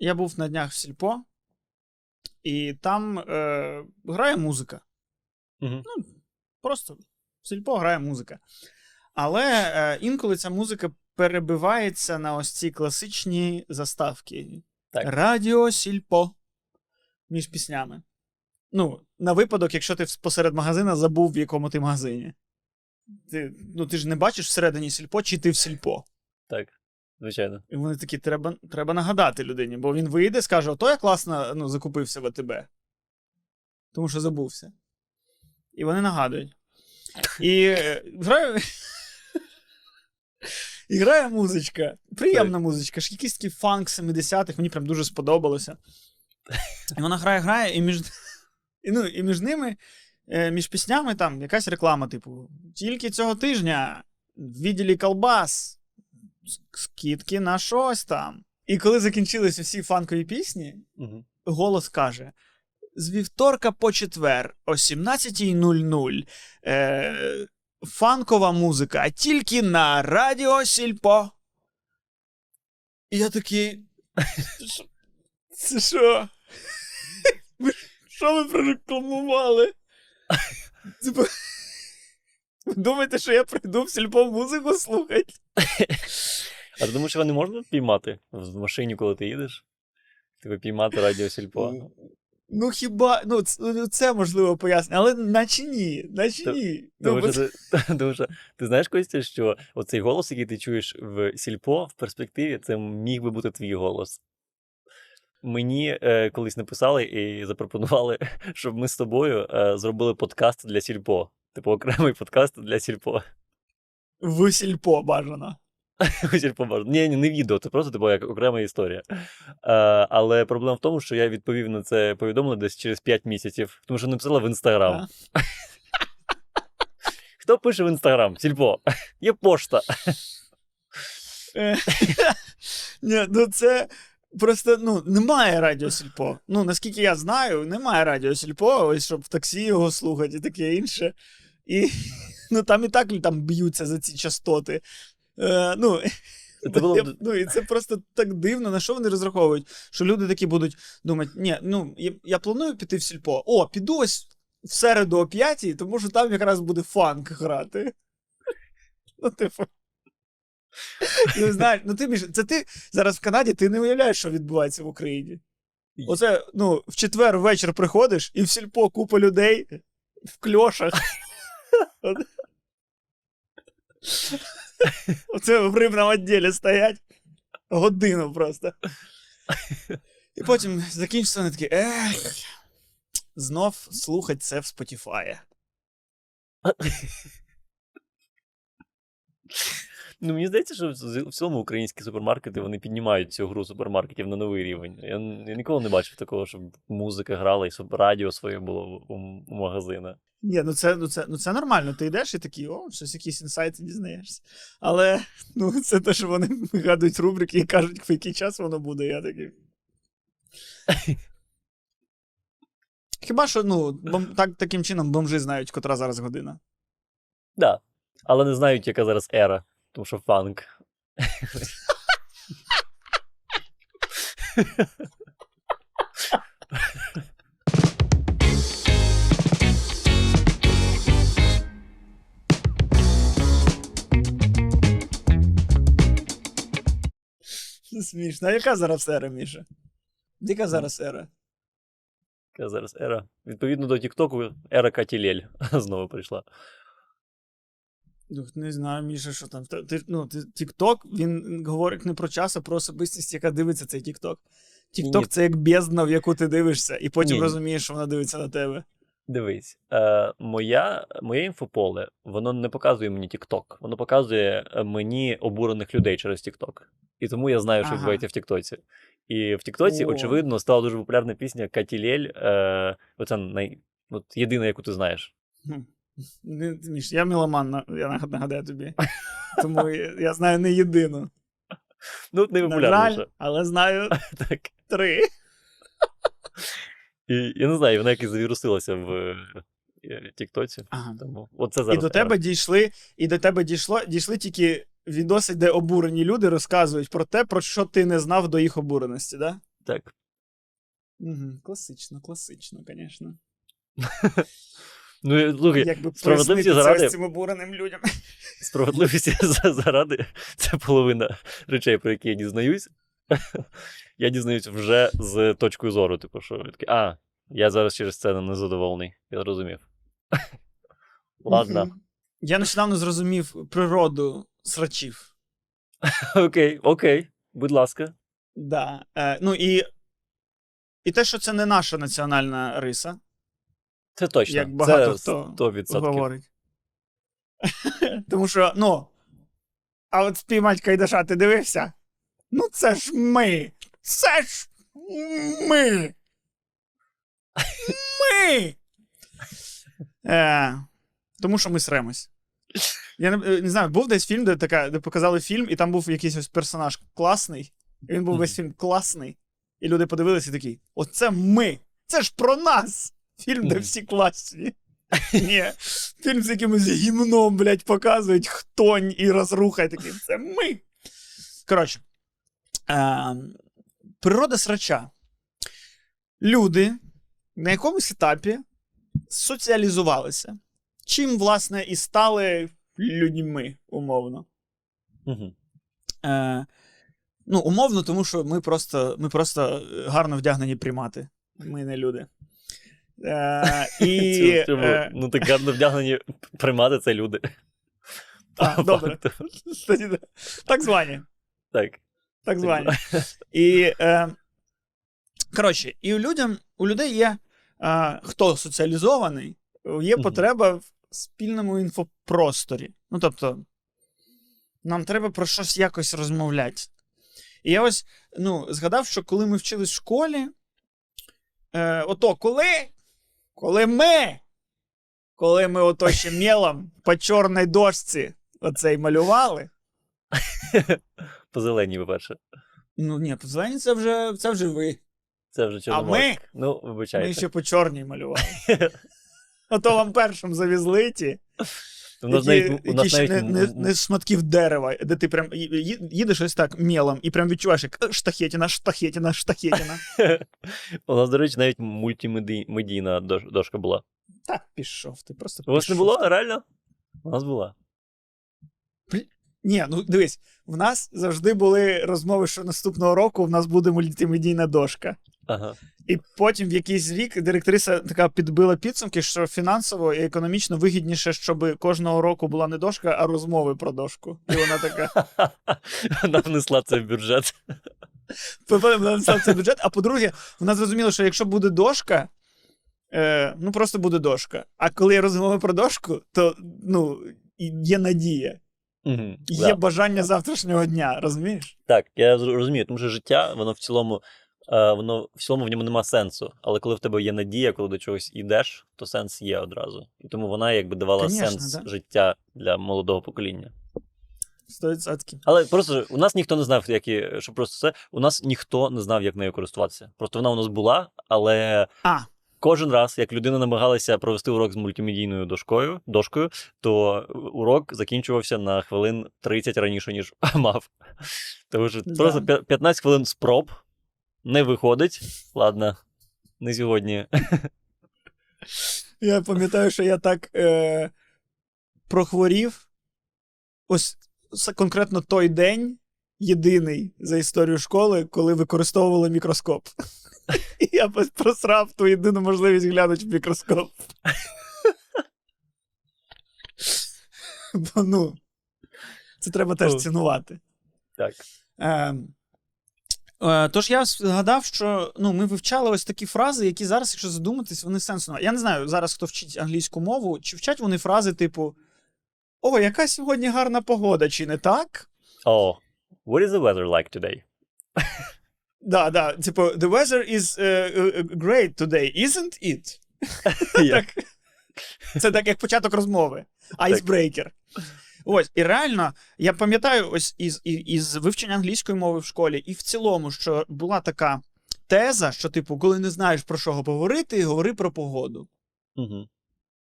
я був на днях в Сільпо, і там е, грає музика. Угу. Ну, просто в Сільпо грає музика. Але е, інколи ця музика перебивається на ось ці класичні заставки. Так. Радіо Сільпо між піснями. Ну, на випадок, якщо ти посеред магазина забув, в якому ти магазині. Ти, ну, ти ж не бачиш всередині сільпо, чи ти в сільпо. Так, звичайно. І вони такі, треба, треба нагадати людині, бо він вийде, скаже: ото я класно ну, закупився в АТБ. Тому що забувся. І вони нагадують. І е, грає. І грає музичка. Приємна музичка. Якийсь такий фанк 70-х, мені прям дуже сподобалося. І вона грає, грає, і між, і, ну, і між ними, е, між піснями там якась реклама, типу: тільки цього тижня в відділі колбас скидки на щось там. І коли закінчилися всі фанкові пісні, Угу. голос каже: з вівторка по четвер о 17.00 е, фанкова музика тільки на Радіо Сільпо. І я такий. «Це що? Що? Ви- прорекламували? Типу, думаєте, що я прийду в сільпо музику слухати? А ти думаєш, його не можна піймати в машині, коли ти їдеш? Тебе піймати радіо Сільпо. Ну хіба ну це, ну, це можливо пояснення, але наче ні, наче ні. Ну, Тому що, ти, тому що ти знаєш, Костя, що оцей голос, який ти чуєш в Сільпо, в перспективі, це міг би бути твій голос. Мені е, колись написали і запропонували, щоб ми з тобою е, зробили подкаст для Сільпо. Типу окремий подкаст для Сільпо. В сільпо бажано. Ні, ні, не відео, це просто типу, як окрема історія. Е, але проблема в тому, що я відповів на це повідомлення десь через 5 місяців, тому що написала в інстаграм. Хто пише в інстаграм? Сільпо. Є пошта. Ні, ну це просто ну, немає радіо Сільпо. Ну, наскільки я знаю, немає радіо Сільпо, ось щоб в таксі його слухати і таке інше. І ну, там і так там б'ються за ці частоти. Е, ну, Це було я- ну, і це просто так дивно, на що вони розраховують? Що люди такі будуть думати, ні, ну я, я планую піти в сільпо. О, піду ось в середу о п'ятій, тому що там якраз буде фанк грати. Ну, типу. Ну, знаєш, ну ти Міш, це ти зараз в Канаді, ти не уявляєш, що відбувається в Україні. Оце, ну, в четвер ввечір приходиш, і в сільпо купа людей в кльошах. Оце в рибному відділі стоять годину просто. І потім закінчиться вони такі, ех, знов слухать це в Spotify. Ну, мені здається, що в цілому українські супермаркети вони піднімають цю гру супермаркетів на новий рівень. Я, я ніколи не бачив такого, щоб музика грала і щоб радіо своє було у, у магазинах. Ні, ну це, ну, це, ну це нормально. Ти йдеш і такий, о, щось якісь інсайти дізнаєшся. Але ну, це те, що вони вигадують рубрики і кажуть, в який час воно буде. Я такий. Хіба що, ну, бом... так, таким чином бомжи знають, котра зараз година. Да. Але не знають, яка зараз ера, тому що фанк. Смішно. А яка зараз ера, Міша? Яка зараз ера? Яка зараз ера. Відповідно до Тіктоку, ера Катілель знову прийшла. Не знаю, Міша, що там. Ти, ну, TikTok, він говорить не про час, а про особистість, яка дивиться цей. TikTok Ні. це як бездна, в яку ти дивишся, і потім Ні. розумієш, що вона дивиться на тебе. Дивись, е, моя, моє інфополе, воно не показує мені TikTok, воно показує е, мені обурених людей через TikTok. І тому я знаю, що Ага. відбувається в Тіктоці. І в Тіктоці, очевидно, стала дуже популярна пісня Катілель. Е, оце най, от, єдина, яку ти знаєш. Не, Міш, я меломан, я нагадаю тобі. Тому я, знаю не єдину. Ну, На жаль, але знаю Так. три. І я не знаю, вона якось завірусилася в е, Тіктоці. Ага. Тому оце І до тебе дійшли, і до тебе дійшло, дійшли тільки відоси, де обурені люди розказують про те, про що ти не знав до їх обуреності, да? Так. Угу. Класично, класично, звісно. Ну, слухай, Якби справедливості заради- цим обуреним людям. справедливості заради це половина речей, про які я дізнаюсь. Я дізнаюсь вже з точкою зору, типу, що такий, а, я зараз через це незадоволений. Я зрозумів. Ладно. Я нещодавно зрозумів природу срачів. Окей, окей, будь ласка. Да. Е, ну і, і те, що це не наша національна риса, Це точно. Як багато це хто 100%. говорить. Тому що, ну. А от спіймать Кайдаша, ти дивився? Ну, це ж ми! Це ж ми! Ми! Е, тому що ми сремось. Я не, е, не знаю, був десь фільм, де, така, де показали фільм, і там був якийсь ось персонаж класний, і він був весь фільм класний. І люди подивилися і такі: Оце ми! Це ж про нас! Фільм, де всі класні. Ні, фільм з якимось гімном, блядь, показують хтонь і розруха, і такий, це ми. Коротше, е, природа срача. Люди на якомусь етапі соціалізувалися, чим, власне, і стали людьми, умовно. Мгм. Е, ну, умовно, тому що ми просто, ми просто гарно вдягнені примати. Ми не люди. Е, і, е, Ну, так гарно вдягнені примати це люди. А, добре. так звані. Так. Так звані. І, е, коротше, і у, людям, у людей є, е, хто соціалізований, є потреба в спільному інфопросторі. Ну, тобто, нам треба про щось якось розмовляти. І я ось ну, згадав, що коли ми вчились в школі, е, ото коли, коли ми, коли ми ото ще мелом по чорній дошці оцей малювали. По зеленій, по-перше. Ну, ні, позелені це вже, це вже ви. Це вже А ми? Ну, Ми вибачайте. ще по чорній малювали. Ото вам першим завезли ті, У нас навіть, у нас навіть не, не, не шматків дерева, де ти прям їдеш ось так мелом і прям відчуваєш, як «Е, штахетіна, штахетіна, штахетіна. У нас, до речі, навіть мультимедійна дошка була. Так, пішов, ти просто У вас не було, реально? У нас була. Ні, ну дивись, в нас завжди були розмови, що наступного року в нас буде мультимедійна дошка. Ага. І потім в якийсь рік директриса така підбила підсумки, що фінансово і економічно вигідніше, щоб кожного року була не дошка, а розмови про дошку. І вона така. Вона внесла це в бюджет. Вона написала цей бюджет, а по-друге, вона зрозуміла, що якщо буде дошка, е, ну просто буде дошка. А коли розмови про дошку, то ну, є надія, Мгм, є да. бажання завтрашнього дня, розумієш? Так, я розумію, тому що життя, воно в цілому, е, воно в цілому в ньому нема сенсу. Але коли в тебе є надія, коли до чогось йдеш, то сенс є одразу. І тому вона якби давала Конечно, сенс да. життя для молодого покоління. 100%. Але просто у нас ніхто не знав, як і, що просто це. У нас ніхто не знав, як нею користуватися. Просто вона у нас була, але А, кожен раз, як людина намагалася провести урок з мультимедійною дошкою, дошкою, то урок закінчувався на хвилин 30 раніше, ніж мав. Тому що Да. просто 15 хвилин спроб не виходить. Ладно, не сьогодні. Я пам'ятаю, що я так е, прохворів. Ось конкретно той день, єдиний за історію школи, коли використовували мікроскоп. Я прос- просрав ту єдину можливість глянути в мікроскоп. Бо, ну, це треба теж цінувати. Так. Е, е, тож я згадав, що ну, ми вивчали ось такі фрази, які зараз, якщо задуматись, вони сенсу. Я не знаю, зараз хто вчить англійську мову, чи вчать вони фрази типу: О, яка сьогодні гарна погода, чи не так? О, what is the weather like today? Да, да, типу, the weather is uh, great today, isn't it? Так. Це так, як початок розмови. Icebreaker. Ось, і реально, я пам'ятаю, ось із, із, із вивчення англійської мови в школі, і в цілому, що була така теза, що, типу, коли не знаєш про що поговорити, говори про погоду. Мгм.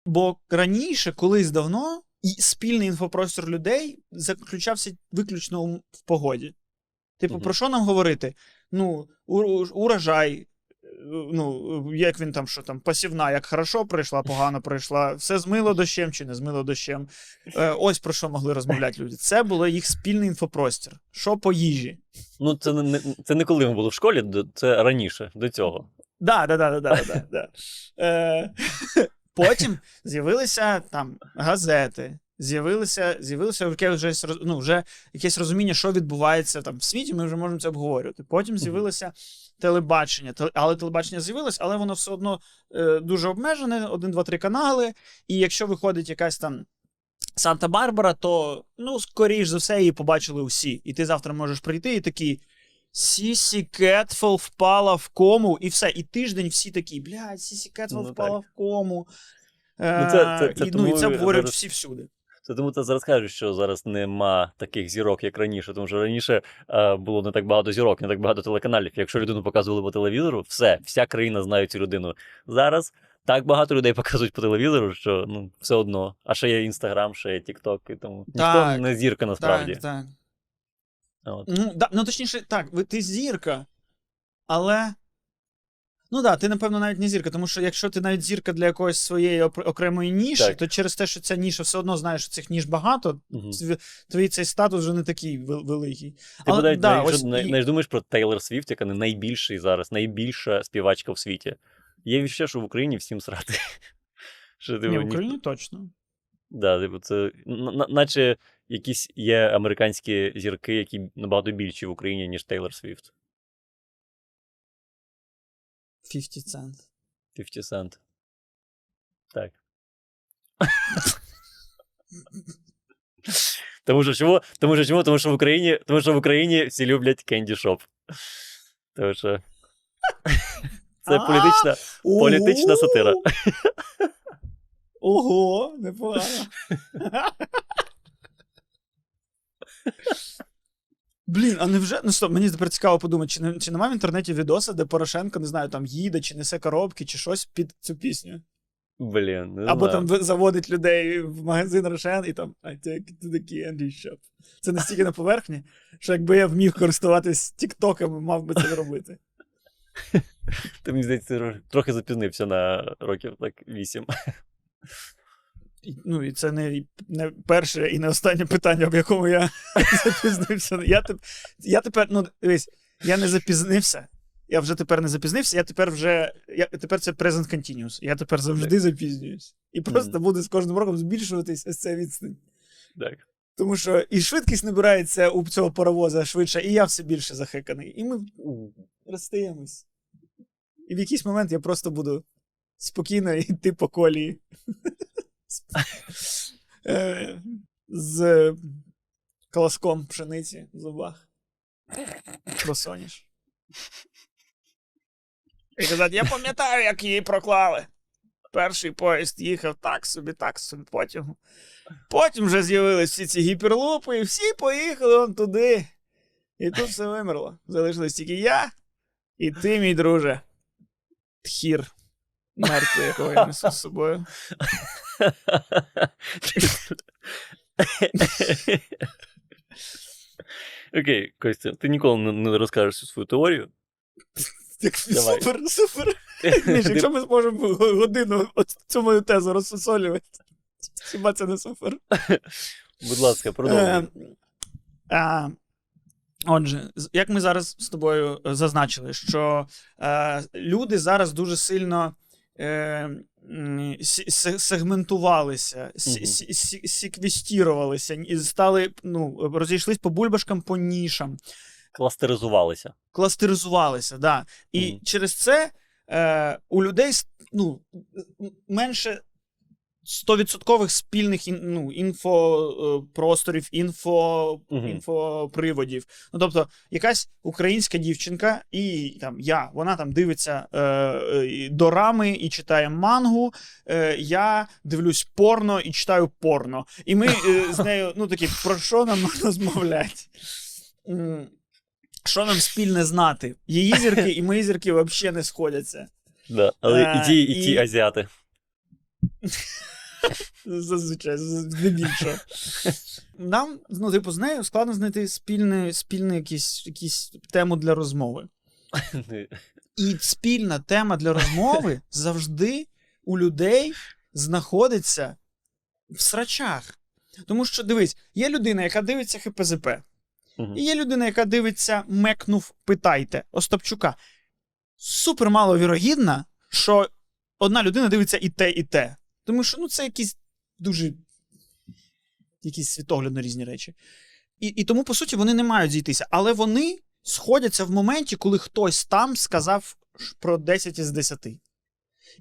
Бо раніше, колись давно, і спільний інфопростір людей заключався виключно в погоді. Типу, Мгм. про що нам говорити? Ну, урожай. е, Ну, як він там, що там, посівна, як хорошо пройшла, погано пройшла, все змило дощем чи не змило дощем. Е, ось про що могли розмовляти люди. Це було їх спільний інфопростір. Що по їжі? Ну, це не, це не коли ми були в школі, це раніше, до цього. Да, да, да, да, да, да, да. Е, потім з'явилися там газети, з'явилося яке вже, ну, вже якесь розуміння, що відбувається там в світі, ми вже можемо це обговорювати. Потім з'явилося телебачення. Але телебачення з'явилось, але воно все одно е, дуже обмежене: один, два, три канали. І якщо виходить якась там. Санта-Барбара, то ну, скоріш за все, її побачили усі. І ти завтра можеш прийти і такий. Сісі Кетфол впала в кому, і все. І тиждень всі такі, блядь, Сісі Кетфол Ну, впала так. в кому. Ну, це- це- це і, ну, і це обговорюють всі всюди. Це тому ти зараз кажеш, що зараз нема таких зірок, як раніше. Тому що раніше е, було не так багато зірок, не так багато телеканалів. Якщо людину показували по телевізору, все, вся країна знає цю людину. Зараз так багато людей показують по телевізору, що ну все одно. А ще є інстаграм, ще є Тікток, і тому ніхто не зірка насправді. Так, так. От. Ну, да, ну точніше, так, ви- ти зірка, але. Ну так, да, ти, напевно, навіть не зірка, тому що якщо ти навіть зірка для якоїсь своєї окремої ніші, Так. то через те, що ця ніша все одно знаєш, що цих ніж багато, Мгм. твій- цей статус вже не такий великий. Ти Але, бодай, да, якщо ось не, і- не думаєш про Тейлор Свіфт, яка не найбільший зараз, найбільша співачка в світі. Є відчуття, що в Україні всім срати. Що, типу, Ні, в ні- точно. Да, типу, це на- на- наче якісь є американські зірки, які набагато більші в Україні, ніж Тейлор Свіфт. 50 Cent. 50 Cent. Так. Тому що чому? Тому що чому? Тому що в Україні, тому що в Україні всі люблять Candy Shop. Тому що це політична, політична сатира. Ого, непогано. Блін, а невже. Ну стоп, мені тепер цікаво подумати, чи, не, чи немає в інтернеті відоса, де Порошенко, не знаю, там їде, чи несе коробки, чи щось під цю пісню. Блін, не Або знаю. там заводить людей в магазин Рошен і там I take it to the candy shop. Це настільки на поверхні, що якби я вмів користуватись тіктоками, мав би це робити. Ти мені здається, трохи запізнився на років так вісім. Ну, і це не, не перше і не останнє питання, в якому я запізнився. Я, я тепер, ну, дивись, я не запізнився. Я вже тепер не запізнився, я тепер вже. Я, тепер це present continuous. Я тепер завжди запізнююсь. І просто Мгм. буде з кожним роком збільшуватись ось ця відстань. Так. Тому що і швидкість набирається у цього паровоза швидше, і я все більше захеканий. І ми розстаємось. І в якийсь момент я просто буду спокійно йти по колії. Е, З колоском пшениці в зубах. Просоніш. І казати, я пам'ятаю, як її проклали. Перший поїзд їхав так собі, так собі потім. Потім вже з'явились всі ці гіперлупи, і всі поїхали он туди. І тут все вимерло. Залишились тільки я і ти, мій друже. Тхір. Мертвий, якого я несу з собою. Окей, Костя, ти ніколи не, розкажеш всю свою теорію. Як Давай. Супер, супер. Міш, якщо ми зможемо годину цю мою тезу розсосолювати, хіба це не супер? Будь ласка, продовжуй. Е, Отже, як ми зараз з тобою е, зазначили, що е, люди зараз дуже сильно е, сегментувалися, сі- Мгм. сі- сі- секвестірувалися, і стали, ну, розійшлись по бульбашкам, по нішам, Кластеризувалися. кластеризувалися, да. І mm. через це е, у людей ну, менше 100% спільних ін, ну, інфопросторів, інфо, Мгм. інфоприводів. Ну, тобто, якась українська дівчинка, і там я, вона там дивиться е, е, дорами і читає мангу. Е, я дивлюсь порно і читаю порно. І ми е, з нею, ну такі, про що нам розмовляти? Що нам спільне знати? Її зірки і мої зірки взагалі не сходяться. Да. Але Е, і ті, і ті азіати. Зазвичай, здебільшого. Нам, ну, типу, з нею складно знайти спільну, спільну якісь, якісь тему для розмови. І спільна тема для розмови завжди у людей знаходиться в срачах. Тому що, дивись, є людина, яка дивиться ХПЗП, і є людина, яка дивиться Мекнув, питайте Остапчука. Супер маловірогідно, що одна людина дивиться і те, і те. Тому що ну, це якісь дуже якісь світоглядно різні речі. І, і тому, по суті, вони не мають зійтися. Але вони сходяться в моменті, коли хтось там сказав про 10 із 10.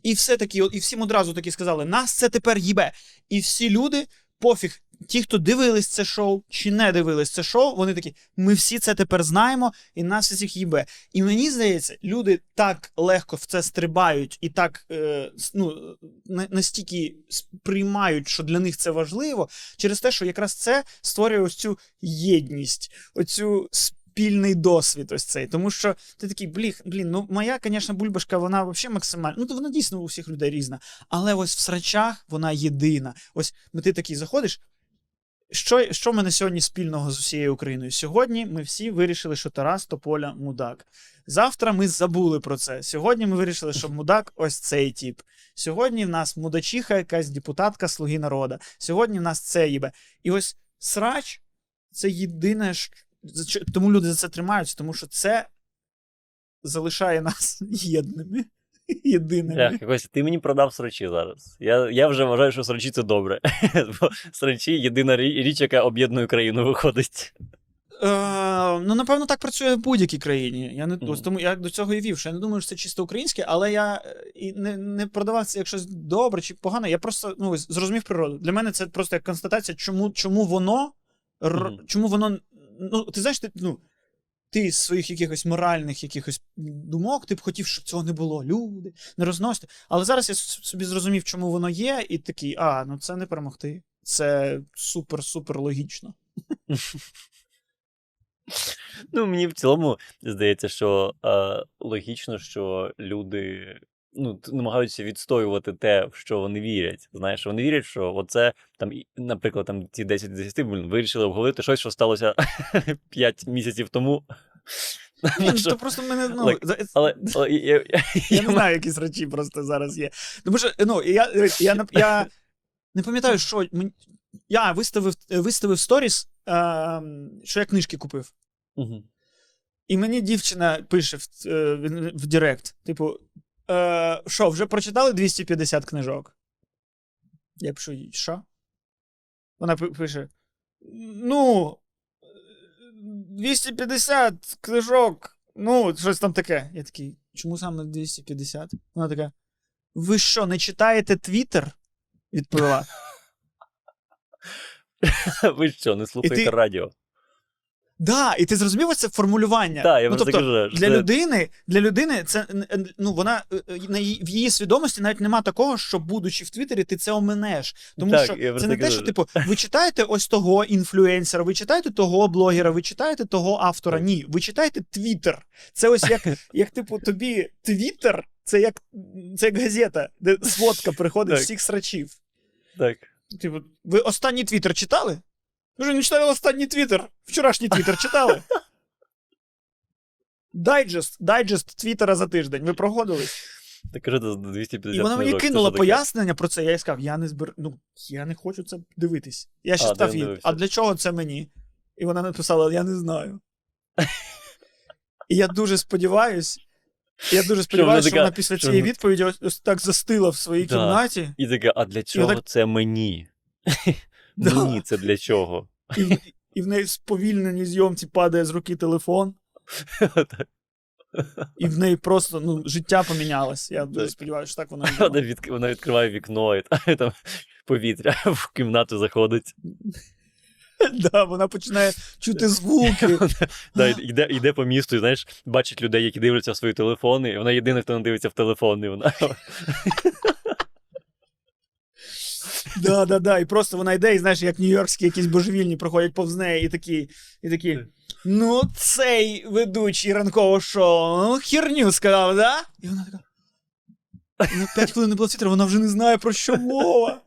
І все таки, і всім одразу таки сказали: нас це тепер їбе. І всі люди, пофіг, ті, хто дивились це шоу чи не дивились це шоу, вони такі: ми всі це тепер знаємо, і нас всіх їбе. І мені здається, люди так легко в це стрибають і так е, ну, настільки сприймають, що для них це важливо, через те, що якраз це створює ось цю єдність, оцю спільний досвід, ось цей. Тому що ти такий, блін, блін, ну моя, звісно, бульбашка, вона взагалі максимальна. Ну, то вона дійсно у всіх людей різна. Але ось в срачах вона єдина. Ось ну, ти такий заходиш. Що, що в мене сьогодні спільного з усією Україною? Сьогодні ми всі вирішили, що Тарас Тополя мудак. Завтра ми забули про це. Сьогодні ми вирішили, що мудак ось цей тип. Сьогодні в нас мудачіха, якась депутатка Слуги народа. Сьогодні в нас це їбе. І ось срач це єдине, тому люди за це тримаються, тому що це залишає нас єдними. Єдиними. Бляха, Костя, ти мені продав срачі зараз. Я, я вже вважаю, що срачі це добре. Бо срачі єдина річ, яка об'єднує країну, виходить. Е, ну, напевно, так працює в будь-якій країні. Я не ось тому я до цього і вів, що я не думаю, що це чисто українське, але я е, і не, не продавав це як щось добре чи погане. Я просто ну, зрозумів природу. Для мене це просто як констатація, чому, чому воно р- чому воно. Ну, ти знаєш, ти, ну, ти з своїх якихось моральних якихось думок, ти б хотів, щоб цього не було. Люди, не розносити. Але зараз я собі зрозумів, чому воно є, і такий, а, ну це не перемогти. Це супер-супер логічно. Ну, мені в цілому здається, що е, логічно, що люди ну, намагаються відстоювати те, в що вони вірять. Знаєш, вони вірять, що оце там, наприклад, там ці 10 з 10 блін, вирішили обговорити щось, що сталося 5 місяців тому. Ну, то просто мене, ну, Like, Але, але я, я, я не знаю, які срачі просто зараз є. Тому що, ну, я, я, я, я не пам'ятаю, що мені- я виставив, виставив сторіс, е, що я книжки купив. Мгм. І мені дівчина пише в, е, в, в Директ: типу, е, що, вже прочитали 250 книжок? Я пишу, їй, що? Вона пише: Ну, 250 книжок. Ну, щось там таке. Я такий, чому саме 250? Вона така. Ви що, не читаєте Твіттер? Відповіла. Ви що, не слухаєте ти- радіо? Да, і ти зрозумів це формулювання. Так, я ну, тобто, кажу, що для це- людини, для людини це ну вона е, е, на її- в її свідомості навіть нема такого, що будучи в Твіттері, ти це оминеш. Тому Так, що це не те, що типу, ви читаєте ось того інфлюенсера, ви читаєте того блогера, ви читаєте того автора. Ні, ви читаєте Твіттер. Це ось як, як типу, тобі Твіттер, це як це як газета, де сводка приходить Так. всіх срачів. Так. Типу, ви останній Твіттер читали? Ви ж не читали останній Твіттер. Вчорашній Твіттер читали? Дайджест, дайджест Твіттера за тиждень. Ви проходились? Так кажу, 250 І вона мені кинула пояснення про це. Я їй сказав, я не збер... ну, я не хочу це дивитись. Я ще став їй, а для чого це мені? І вона написала: Я не знаю. І я дуже сподіваюсь. Я дуже сподіваюся, що така- вона після що цієї відповіді ось, так застила в своїй Да. кімнаті. І таке, а для чого так- це мені? Да. Мені це для чого? І в, і в неї в сповільненій зйомці падає з руки телефон, і в неї просто ну, життя помінялось. Я дуже сподіваюся, що так Вона, було. відк... вона відкриває вікно, і там, повітря в кімнату заходить. Да, вона починає чути звуки. Да, йде, йде по місту, і знаєш, бачить людей, які дивляться в свої телефони, і вона єдина, хто не дивиться в телефон. І вона... Да, да, да. І просто вона йде, і знаєш, як нью-йоркські якісь божевільні проходять повз неї, і такі, і такі. Ну, цей ведучий ранкового шоу, ну, херню сказав, да? І вона така. На 5 хвилин не було світла, вона вже не знає, про що мова.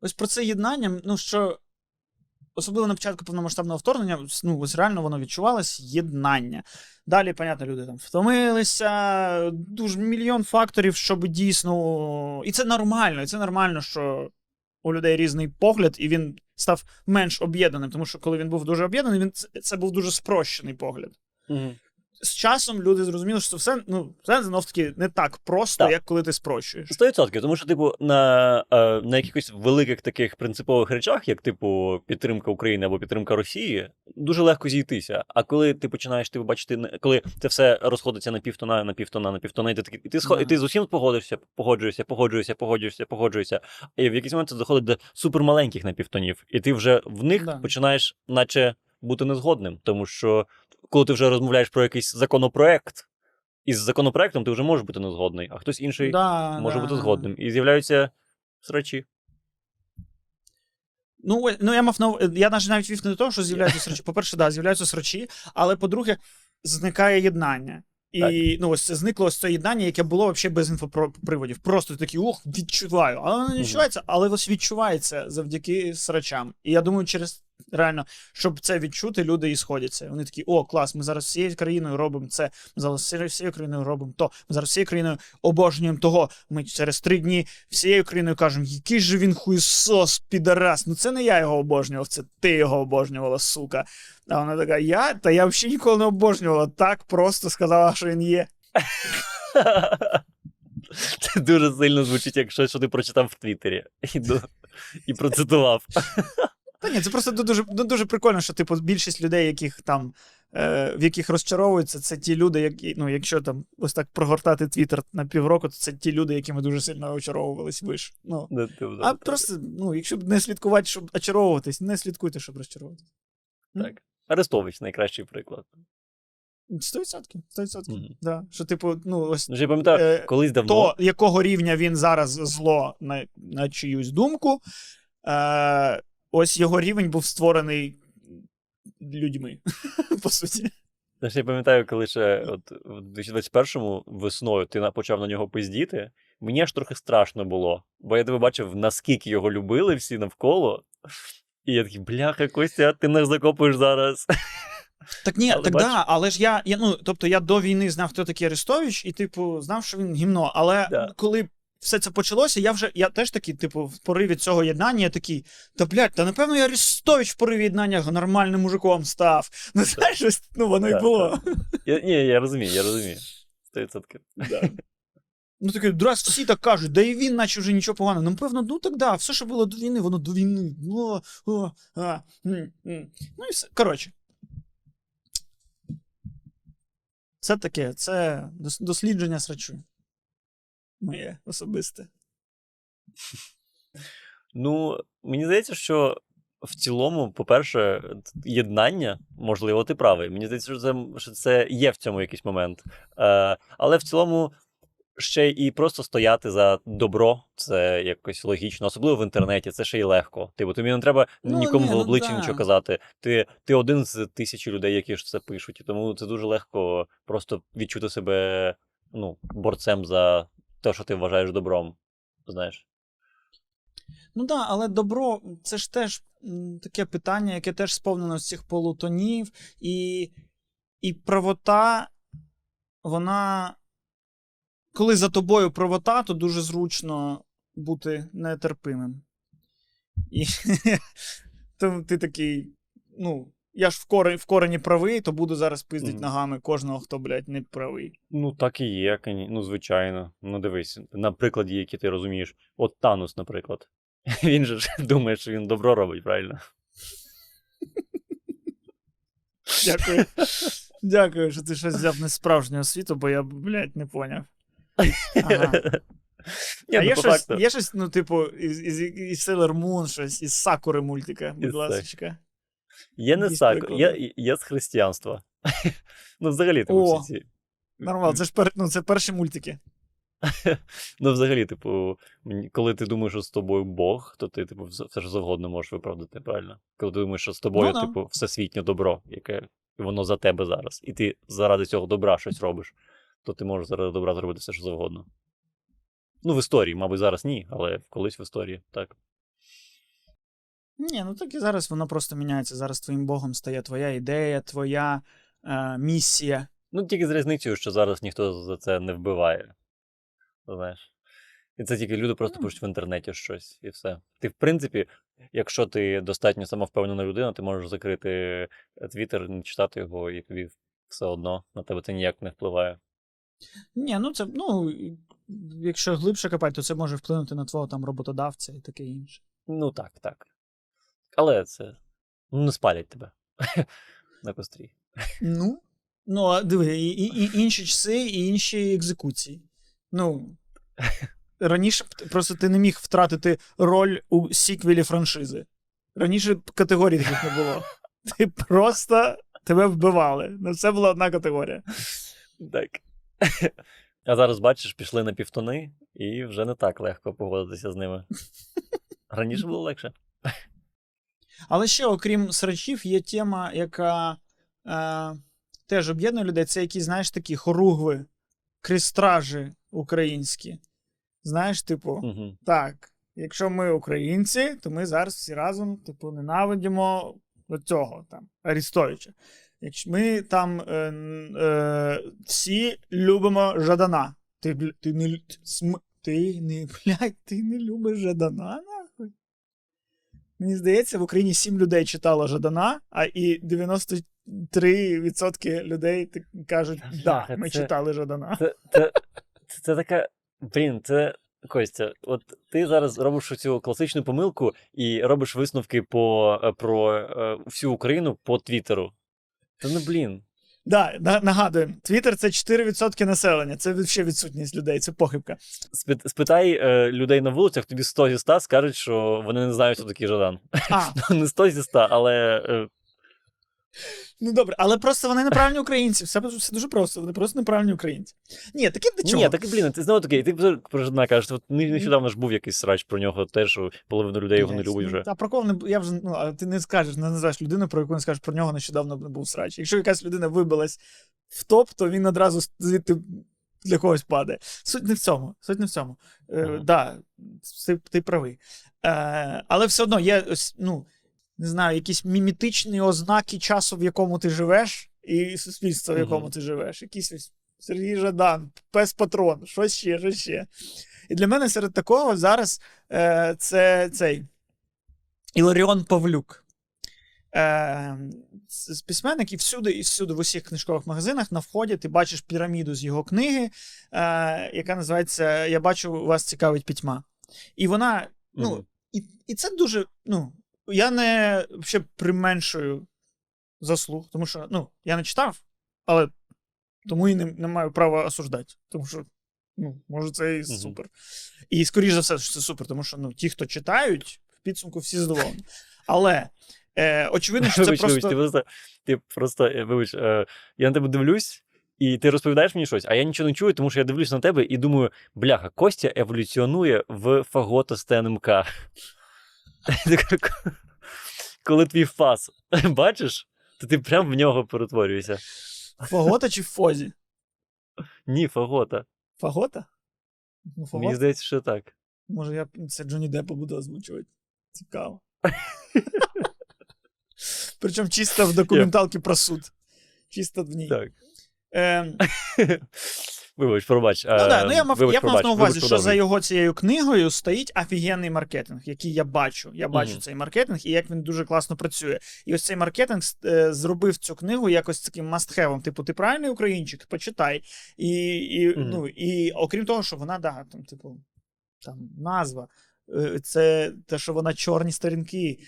Ось про це єднання, ну що. Особливо на початку повномасштабного вторгнення, ну, ось реально воно відчувалось єднання. Далі, понятно, люди там втомилися, дуже мільйон факторів, щоб дійсно. І це нормально, і це нормально, що у людей різний погляд, і він став менш об'єднаним, тому що коли він був дуже об'єднаний, він це, був дуже спрощений погляд. З часом люди зрозуміли, що все ну це знов таки не так просто, Так. як коли ти спрощуєш. Сто відсотків, тому що, типу, на, е, на якихось великих таких принципових речах, як, типу, підтримка України або підтримка Росії, дуже легко зійтися. А коли ти починаєш типу, бачити, коли це все розходиться на півтона, на півтона, на півтона, і ти такий, і ти, схо- Да. і ти з усім погодишся, погоджуєшся, погоджуєшся, погоджуєшся, погоджуєшся. І в якийсь момент це доходить до супермаленьких напівтонів, і ти вже в них Да. починаєш, наче, бути незгодним, тому що коли ти вже розмовляєш про якийсь законопроект. Із законопроектом ти вже можеш бути незгодний, а хтось інший Да, може да. бути згодним. І з'являються срачі. Ну, ну я мав на я навіть навіть вів не до того, що з'являються срачі. По-перше, да, з'являються срачі, але по-друге, зникає єднання. І Так. ну, ось зникло ось це єднання, яке було взагалі без інфоприводів. Просто такий, ох, відчуваю. Але воно не відчувається, але ось відчувається завдяки срачам. І я думаю, через реально, щоб це відчути, люди і сходяться. Вони такі, о, клас, ми зараз всією країною робимо це, ми зараз всією- країною робимо то, ми зараз всією країною обожнюємо того. Ми через три дні всією країною кажемо, який же він хуйсос, підарас. Ну це не я його обожнював, це ти його обожнювала, сука. А вона така, я? Та я взагалі ніколи не обожнювала. Так просто сказала, що він є. Це дуже сильно звучить, як щось, що ти прочитав в Твіттері і процитував. Та ні, це просто дуже, ну, дуже прикольно, що типу більшість людей, яких там. Е, в яких розчаровуються, це ті люди, які, ну, якщо там ось так прогортати Твіттер на півроку, то це ті люди, якими дуже сильно очаровувались ви ж. Ну, Ну, ти а просто, ну, якщо не слідкувати, щоб очаровуватись, не слідкуйте, щоб розчаровуватись. Так. Арестович найкращий приклад. 100%. 100%. Мгм. Що, типу, ну, ось Ну, я пам'ятаю, Е, колись давно. то, якого рівня він зараз зло на, на чиюсь думку, е, ось його рівень був створений людьми, по суті. Знаєш, я пам'ятаю, коли ще от в 2021-му весною ти почав на нього пиздіти. Мені аж трохи страшно було, бо я тебе бачив, наскільки його любили всі навколо. І я такий, бляха, Костя, ти нас закопуєш зараз. Так ні, Але так бачиш- да, але ж я, я, ну, тобто я до війни знав, хто такий Арестович, і, типу, знав, що він гімно. Але Да. коли все це почалося, я вже я теж такий, типу, в пориві цього єднання, я такий, та блядь, та напевно я Арестович в пориві єднання нормальним мужиком став. Ну, знаєш, ось, ну воно і було. Я, ні, я розумію, я розумію. 100%. Да. Ну такий, раз всі так кажуть, да і він, наче вже нічого поганого. Ну, певно, ну так да, все, що було до війни, воно до війни. Ну, о, а, м, м. ну і все. Коротше. Це таке, це дослідження срачу. Моє особисте. Ну, мені здається, що в цілому, по-перше, єднання, можливо, ти правий. Мені здається, що це, що це є в цьому якийсь момент. Е, але в цілому ще і просто стояти за добро, це якось логічно, особливо в інтернеті, це ще й легко. Типу, тобі не треба Ну, нікому ні, в ну обличчя да. нічого казати. Ти, ти один з тисячі людей, які ж це пишуть. І тому це дуже легко просто відчути себе ну, борцем за те, що ти вважаєш добром. Знаєш. Ну так, да, але добро це ж теж таке питання, яке теж сповнено з цих полутонів, і, і правота, вона. Коли за тобою правота, то дуже зручно бути нетерпимим. І то ти такий, ну, я ж в корені, в корені правий, то буду зараз пиздить Мгм. ногами кожного, хто, блядь, не правий. Ну, так і є, ну, звичайно. Ну, дивись, на прикладі, які ти розумієш. От Танус, наприклад. Він же ж думає, що він добро робить, правильно? Дякую. Дякую, що ти щось взяв не з справжнього світу, бо я, блядь, не поняв. Ага. Ні, а ну, є по щось, факту. є щось, ну, типу, із, із, із Sailor Moon, щось, із Сакури мультика, будь ласка. Є не сак, приколи. є, є з християнства. ну, взагалі, типу, О. всі ці. Нормально, це ж пер, ну, це перші мультики. Ну, взагалі, типу, коли ти думаєш, що з тобою Бог, то ти, типу, все все ж завгодно можеш виправдати, правильно? Коли ти думаєш, що з тобою, Ну типу, всесвітнє добро, яке воно за тебе зараз, і ти заради цього добра щось робиш, то ти можеш заради добра зробити все, що завгодно. Ну, в історії, мабуть, зараз ні, але колись в історії, так. Ні, ну так і зараз воно просто міняється. Зараз твоїм богом стає твоя ідея, твоя е, місія. Ну, тільки з різницею, що зараз ніхто за це не вбиває. Знаєш. І це тільки люди просто Ну. пишуть в інтернеті щось і все. Ти, в принципі, якщо ти достатньо самовпевнена людина, ти можеш закрити Твіттер, не читати його, і тобі все одно на тебе це ніяк не впливає. Ні, ну це, ну, якщо глибше копати, то це може вплинути на твого там роботодавця і таке інше. Ну так, так. Але це ну, не спалять тебе на кострі. Ну, ну, а диви, і, і, інші часи, і інші екзекуції. Ну. Раніше просто ти не міг втратити роль у сіквелі франшизи. Раніше категорій таких не було. Ти просто тебе вбивали. Ну, це була одна категорія. Так. А зараз, бачиш, пішли на півтони, і вже не так легко погодитися з ними. Раніше було легше. Але ще, окрім срачів, є тема, яка е, теж об'єднує людей. Це якісь, знаєш, такі хоругви, крістражі українські. Знаєш, типу, Угу. так, якщо ми українці, то ми зараз всі разом, типу, ненавидимо цього там, Арістовича. Якщо ми там е, е, всі любимо Жадана. Ти, ти не см, ти не, блядь, ти не любиш Жадана. Мені здається, в Україні 7 людей читало Жадана, а і 93% людей кажуть, да, ми це- читали Жадана. Це, це, це, це така. Блін, це. Костя, от ти зараз робиш цю класичну помилку і робиш висновки по, е, про е, всю Україну по Твіттеру. Та ну блін. Да, на- нагадуємо, Твіттер це 4% населення. Це взагалі відсутність людей, це похибка. Спит- Спитай е, людей на вулицях, тобі 100 зі 100 скажуть, що вони не знають, хто такий Жадан. А, не 100 зі 100, але е, ну добре, але просто вони неправильні українці. Все, все дуже просто, вони просто неправильні українці. Ні, таке до чого? Ні, так блін, ти знову таки, ти про Жадана кажеш, от нещодавно ж був якийсь срач про нього, теж що половина людей його не любить ну, вже. А про кого не я вже ну, а ти не скажеш, не називаєш людину, про яку не скажеш про нього нещодавно не був срач. Якщо якась людина вибилась в топ, то він одразу звідти для когось падає. Суть не в цьому. Суть не в цьому. Е, Ага. да, ти, ти правий. Е, але все одно є ось, ну, не знаю, якісь мімітичні ознаки часу, в якому ти живеш, і суспільства, в якому ти живеш. Якісь Сергій Жадан, пес Патрон, щось ще, щось ще. І для мене серед такого зараз е, це цей Іларіон Павлюк. Е, з письменник, і всюди, і всюди, в усіх книжкових магазинах на вході ти бачиш піраміду з його книги, е, яка називається Я бачу, вас цікавить пітьма. І вона, ну, Мгм. і, і це дуже. Ну, я не ще применшую заслуг, тому що ну, я не читав, але тому і не, не маю права осуждати. Тому що, ну, може, це і супер. І скоріш за все, що це супер, тому що ну, ті, хто читають, в підсумку всі задоволені. Але е, очевидно, що це Вибач, вибач, ти просто, ти просто е, вибач, е, я на тебе дивлюсь, і ти розповідаєш мені щось, а я нічого не чую, тому що я дивлюсь на тебе і думаю, бляха, Костя еволюціонує в фагота з ТНМК. Коли твій фас бачиш, то ти прям в нього перетворюєшся. Фагота чи Фозі? Ні, фагота. Фагота? Ну, Мені здається, що так. Може, я це Джонні Деппа буду озвучувати. Цікаво. Причому чисто в документалці про суд. Чисто в ній. Так. Ем, Вибач, пробач. Ну, да, ну я мав, вибач, я мав на увазі, вибач, що за його цією книгою стоїть офігенний маркетинг, який я бачу. Я бачу Мгм. цей маркетинг і як він дуже класно працює. І ось цей маркетинг е, зробив цю книгу якось таким must-have. Типу, ти правильний українчик, почитай. І, і, Мгм. ну, і окрім того, що вона, да, там, типу, там назва, е, це те, що вона чорні сторінки.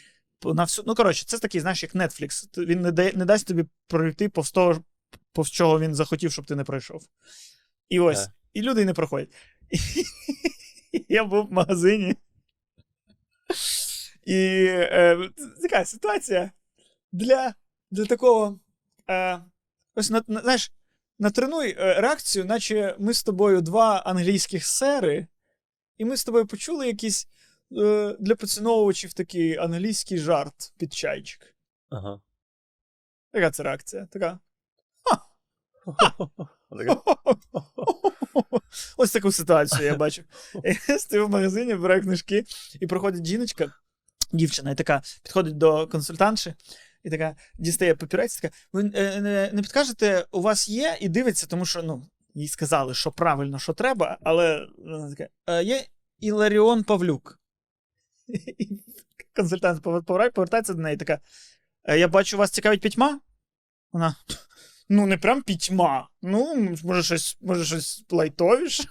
На всю... Ну, коротше, це такий, знаєш, як Netflix. Він не, дає, не дасть тобі пройти повз того, повз чого він захотів, щоб ти не пройшов. І ось, Так. і люди не проходять. Я був в магазині. І е, така ситуація для, для такого. Е, ось на, на, знаєш, натренуй е, реакцію, наче ми з тобою два англійських сери, і ми з тобою почули якийсь е, для поціновувачів такий англійський жарт під чайчик. Ага. Яка це реакція? Така. Отака. Ось таку ситуацію я бачу. Я стою в магазині, беру книжки, і проходить жіночка дівчина, і така підходить до консультантші, і така дістає папірець, така: ви е, не, не підкажете, у вас є, і дивиться, тому що ну, їй сказали, що правильно, що треба, але вона така, «Е, є Іларіон Павлюк. І консультант повер- повер- повертається до неї, така: «Е, Я бачу, вас цікавить пітьма? Вона. Ну, не прям пітьма. Ну, може, щось, може, щось лайтовіше.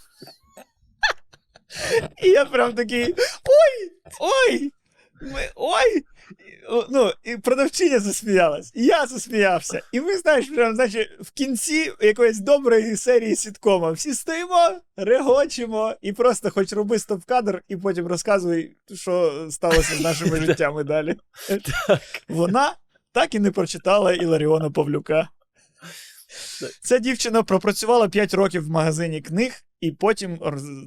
І я прям такий. Ой! Ой! Ми, ой! Ну, і продавчиня засміялась, і я засміявся. І ми, знаєш, прям, значить, в кінці якоїсь доброї серії сіткома всі стоїмо, регочемо, і просто хоч роби стоп-кадр, і потім розказуй, що сталося з нашими життями далі. Вона так і не прочитала Іларіона Павлюка. Ця дівчина пропрацювала 5 років в магазині книг і потім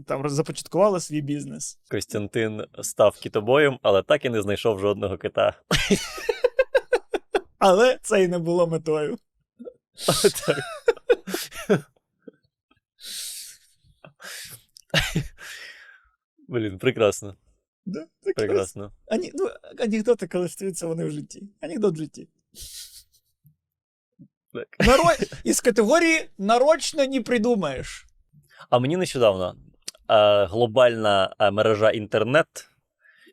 там започаткувала свій бізнес. Костянтин став китобоєм, але так і не знайшов жодного кита. Але це і не було метою. Так. Блін, прекрасно. Да? Так Прекрасно. Ані, ну, анекдоти, коли стаються вони в житті. Анекдот в житті. Так. Наро... Із категорії нарочно не придумаєш. А мені нещодавно е, глобальна мережа інтернет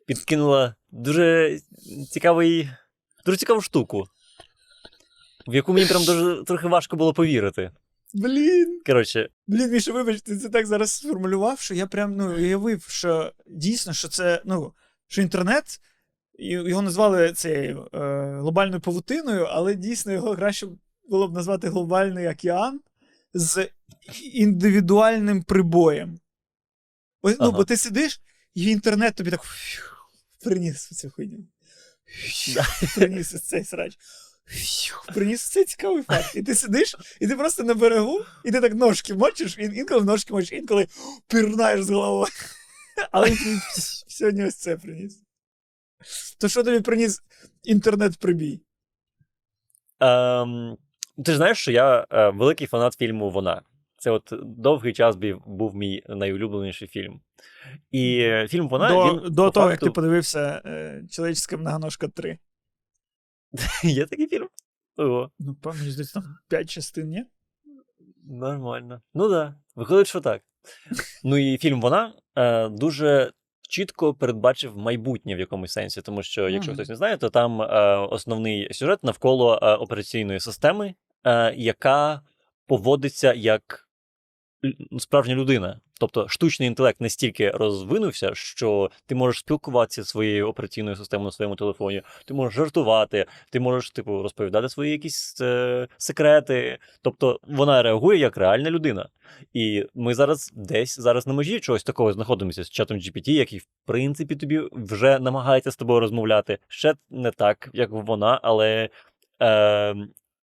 підкинула дуже цікавий, дуже цікаву штуку, в яку мені прям дуже трохи важко було повірити. Блін. Коротше, Блін, Міша, вибач, ти це так зараз сформулював, що я прям ну, уявив, що дійсно, що це, ну, що інтернет, його назвали цією е, глобальною павутиною, але дійсно його краще було б назвати глобальний океан з індивідуальним прибоєм. Ось, Ну, Ага. бо ти сидиш, і інтернет тобі так приніс цю хуйню. Приніс цей срач. Приніс цей цікавий факт. І ти сидиш, і ти просто на берегу, і ти так ножки мочиш, і інколи ножки мочиш, інколи пірнаєш з головою. Але сьогодні ось це приніс. То що тобі приніс інтернет-прибій? ем, ти ж знаєш, що я е, великий фанат фільму Вона. Це от довгий час був мій найулюбленіший фільм. І фільм Вона. до він, до того, як ти подивився е, Чоловічська многоножка 3. Є такий фільм? Ого. Ну, пам'ятаю, здається, там 5 частин, ні? Нормально. Ну так. Да. Виходить, що так. Ну і фільм вона е, дуже чітко передбачив майбутнє в якомусь сенсі, тому що, якщо Мгм. хтось не знає, то там е, основний сюжет навколо е, операційної системи, е, яка поводиться як справжня людина. Тобто штучний інтелект настільки розвинувся, що ти можеш спілкуватися зі своєю операційною системою на своєму телефоні, ти можеш жартувати, ти можеш типу розповідати свої якісь е, секрети. Тобто вона реагує як реальна людина. І ми зараз десь зараз на межі чогось такого знаходимося з чатом GPT, який в принципі тобі вже намагається з тобою розмовляти. Ще не так, як вона, але е,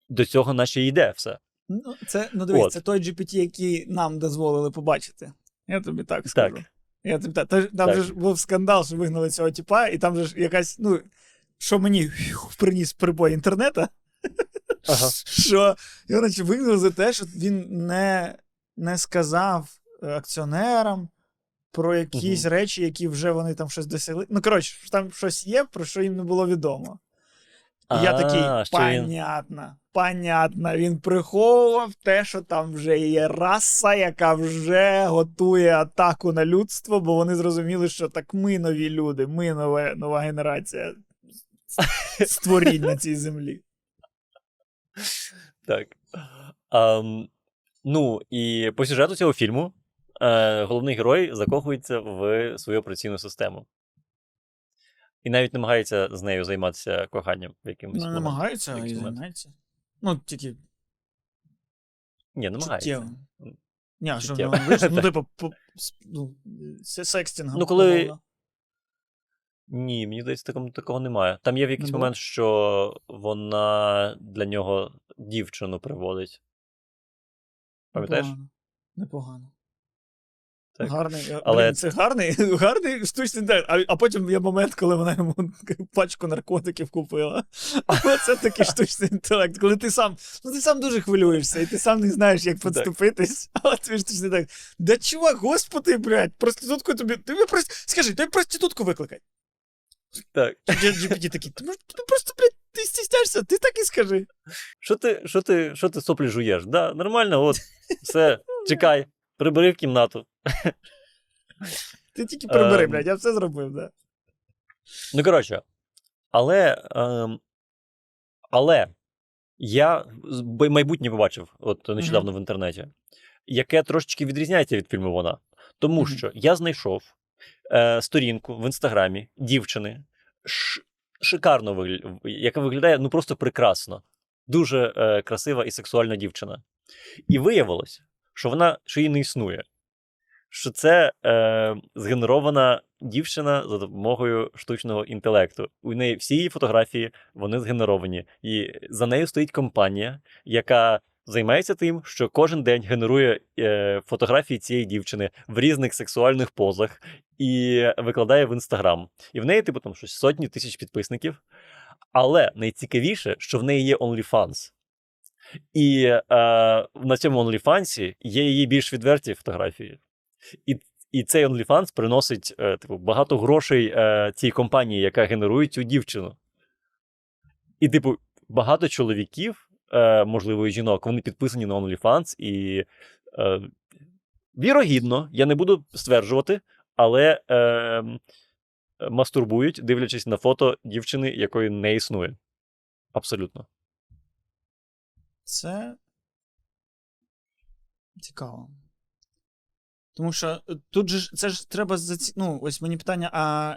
до цього наче йде все. Ну, це, ну дивись, От. це той GPT, який нам дозволили побачити. Я тобі так скажу. Так. Я тобі так. Там Так. же ж був скандал, що вигнали цього типа, і там же ж якась, ну, що мені приніс прибой інтернета, Ага. що його наче вигнали за те, що він не, не сказав е, акціонерам про якісь Мгм. речі, які вже вони там щось досягли. Ну, коротше, там щось є, про що їм не було відомо. І я такий, понятно, понятно. Він приховував те, що там вже є раса, яка вже готує атаку на людство, бо вони зрозуміли, що так ми нові люди, ми нове, нова генерація створінь на цій землі. Так. Ам, ну, і по сюжету цього фільму е, головний герой закохується в свою операційну систему. І навіть намагається з нею займатися коханням в якимось Ну, момент. намагаються і момент. займаються. Ну, тільки Ні, намагається. Ні, а що вийшло? Ну, типу, ну, се- Ну, коли- Ні, мені здається, такого, такого немає. Там є в якийсь момент, що вона для нього дівчину приводить. Пам'ятаєш? Непогано. Так. Гарний, е, Але- блін, це гарний, гарний штучний інтелект. А, а потім є момент, коли вона йому пачку наркотиків купила. Але це такий штучний інтелект, коли ти сам, ну ти сам дуже хвилюєшся, і ти сам не знаєш, як підступитись. Але твій штучний інтелект. Да чувак, господи, блядь, проститутку тобі. Тобі просто, скажи, тобі проститутку викликать. Так. GPT такий, ти ти просто, блядь, ти стісняєшся, ти так і скажи. Що ти, що ти, що ти соплі жуєш? Да, нормально, от, все, чекай, прибери в кімнату. Ти тільки прибери, Ем. блядь, я все зробив, да. Ну, коротше, але, ем, але я майбутнє побачив от нещодавно в інтернеті, яке трошечки відрізняється від фільму вона. Тому Мгм. що я знайшов е, сторінку в інстаграмі дівчини, ш- шикарно вигля... яка виглядає ну просто прекрасно. Дуже е, красива і сексуальна дівчина. І виявилось, що вона що її не існує. Що це е, згенерована дівчина за допомогою штучного інтелекту. У неї всі її фотографії вони згенеровані. І за нею стоїть компанія, яка займається тим, що кожен день генерує е, фотографії цієї дівчини в різних сексуальних позах і викладає в інстаграм. І в неї, типу, там щось сотні тисяч підписників. Але найцікавіше, що в неї є OnlyFans. І е, на цьому OnlyFans є її більш відверті фотографії. І, і цей OnlyFans приносить е, типу, багато грошей е, цій компанії, яка генерує цю дівчину. І, типу, багато чоловіків, е, можливо, і жінок, вони підписані на OnlyFans, і е, вірогідно, я не буду стверджувати, але е, мастурбують, дивлячись на фото дівчини, якої не існує. Абсолютно. Це цікаво. Тому що е, тут же це ж треба заці... Ну, ось мені питання, а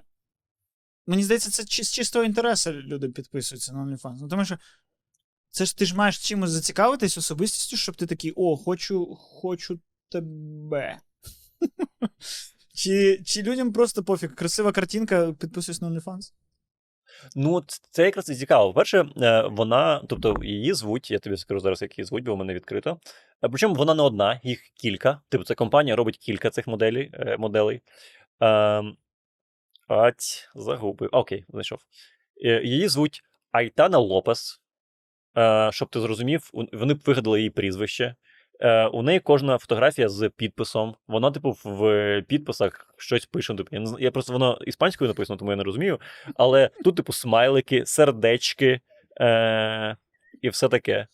мені здається, це з чистого інтересу люди підписуються на OnlyFans. Ну, тому що це ж ти ж маєш чимось зацікавитись особистістю, щоб ти такий, о, хочу, хочу тебе. Чи, чи людям просто пофіг, красива картинка, підписуюсь на OnlyFans? Ну, це якраз і цікаво. Перше, е, вона, тобто її звуть, я тобі скажу зараз, як її звуть, бо в мене відкрито. Е, Причому вона не одна, їх кілька. Типу, ця компанія робить кілька цих моделей. е, моделей. Ем, Ать, загубив. Окей, знайшов. Її звуть Айтана Лопес. Щоб ти зрозумів, вони вигадали її прізвище. Е, У неї кожна фотографія з підписом. Вона, типу, в підписах щось пише. Типу, я, я просто воно іспанською написано, тому я не розумію. Але тут, типу, смайлики, сердечки е- і все таке.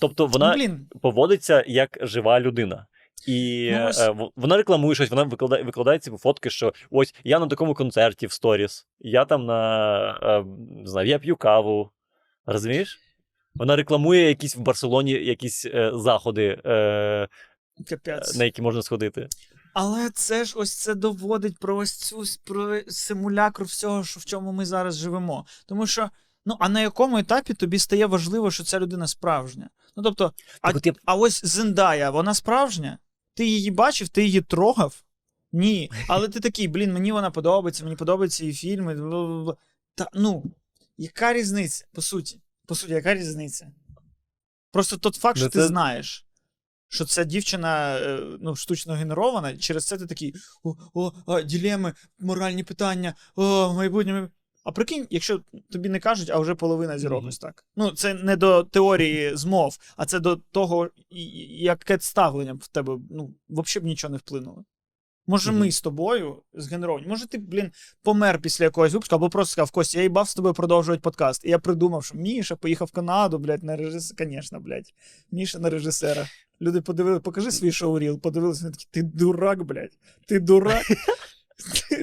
Тобто вона Ну, блін, поводиться як жива людина. І Ну, ось- е, вона рекламує щось, вона викладає, викладає ці фотки, що ось я на такому концерті в сторіс, я там на е, знаю, я п'ю каву. Розумієш? Вона рекламує якісь в Барселоні якісь е, заходи, е, капець. на які можна сходити. Але це ж ось це доводить про ось цю про симулякр всього, що в чому ми зараз живемо. Тому що, ну а на якому етапі тобі стає важливо, що ця людина справжня? Ну тобто, а, я- а ось Зендая, вона справжня? Ти її бачив, ти її трогав? Ні. Але ти такий, блін, мені вона подобається, мені подобаються її фільми. бла-бла-бла». Та ну, яка різниця? По суті, по суті, яка різниця? Просто тот факт, що Ну, ти це- знаєш, що ця дівчина е, ну, штучно генерована, через це ти такий: о, о, о ділеми, моральні питання, о, майбутнє. майбутнє». А прикинь, якщо тобі не кажуть, а вже половина зірок ось так. Ну, це не до теорії змов, а це до того, яке ставлення в тебе, ну, взагалі б нічого не вплинуло. Може, Мгм. ми з тобою згенеровані. Може, ти, блін, помер після якогось випуску, або просто сказав, Костя, я їбав з тобою продовжувати подкаст. І я придумав, що Міша поїхав в Канаду, блядь, на режисера. Звісно, блядь. Міша на режисера. Люди подивили, покажи свій шоуріл, подивилися, вони такі, ти дурак, блядь. Ти дурак.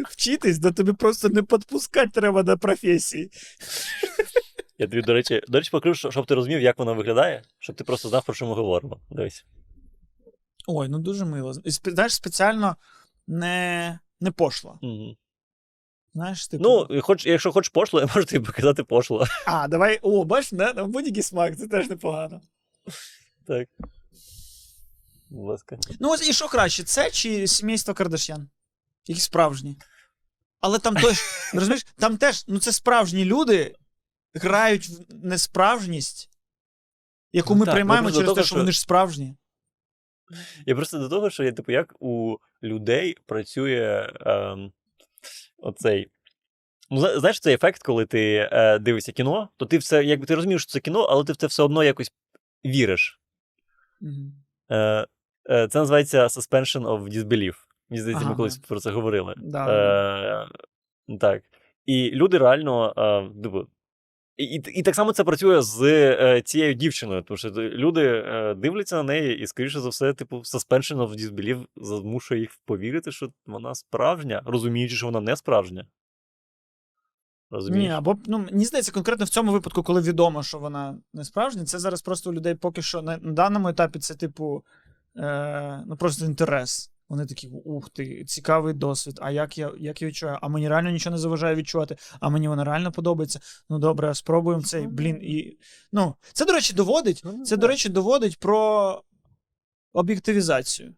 Вчитись, да тобі просто не підпускати треба до професії. Я тобі, до речі, до речі, покажу, щоб- ти розумів, як вона виглядає, щоб ти просто знав, про що ми говоримо. Дивись. Ой, ну дуже мило. І знаєш, спеціально не, не пошло. Угу. Знаєш, типу. Ну, хоч, якщо хочеш пошло, я можу тобі показати пошло. А, давай. О, бачиш, не? на будь-який смак, це теж непогано. Так. Будь ласка. Ну, ось і що краще, це чи сімейство Кардашян? Які справжні. Але там теж, розумієш, там теж, ну це справжні люди грають в несправжність, яку Ну ми так, приймаємо через до те, що що- вони ж справжні. Я просто до того, що я, типу, як у людей працює ем, оцей. Ну, знаєш, цей ефект, коли ти е, дивишся кіно, то ти все, якби ти розумієш, що це кіно, але ти в це все одно якось віриш. Е, е, це називається suspension of disbelief. Мені здається, ми колись про це говорили. Да. Е, Так. І люди реально. Е, типу, і, і, і так само це працює з е, цією дівчиною, тому що люди е, дивляться на неї, і, скоріше за все, типу, suspension of disbelief змушує їх повірити, що вона справжня, розуміючи, що вона не справжня. Розумієш? Ні, або ну мені здається, конкретно в цьому випадку, коли відомо, що вона не справжня, це зараз просто у людей поки що на, на даному етапі це, типу, е, ну просто інтерес. Вони такі, ух ти, цікавий досвід. А як я як я відчуваю? А мені реально нічого не заважає відчувати, а мені вона реально подобається. Ну добре, спробуємо цей. Блін, і. Ну, це, до речі, доводить. Ну, Це, до речі, доводить про об'єктивізацію.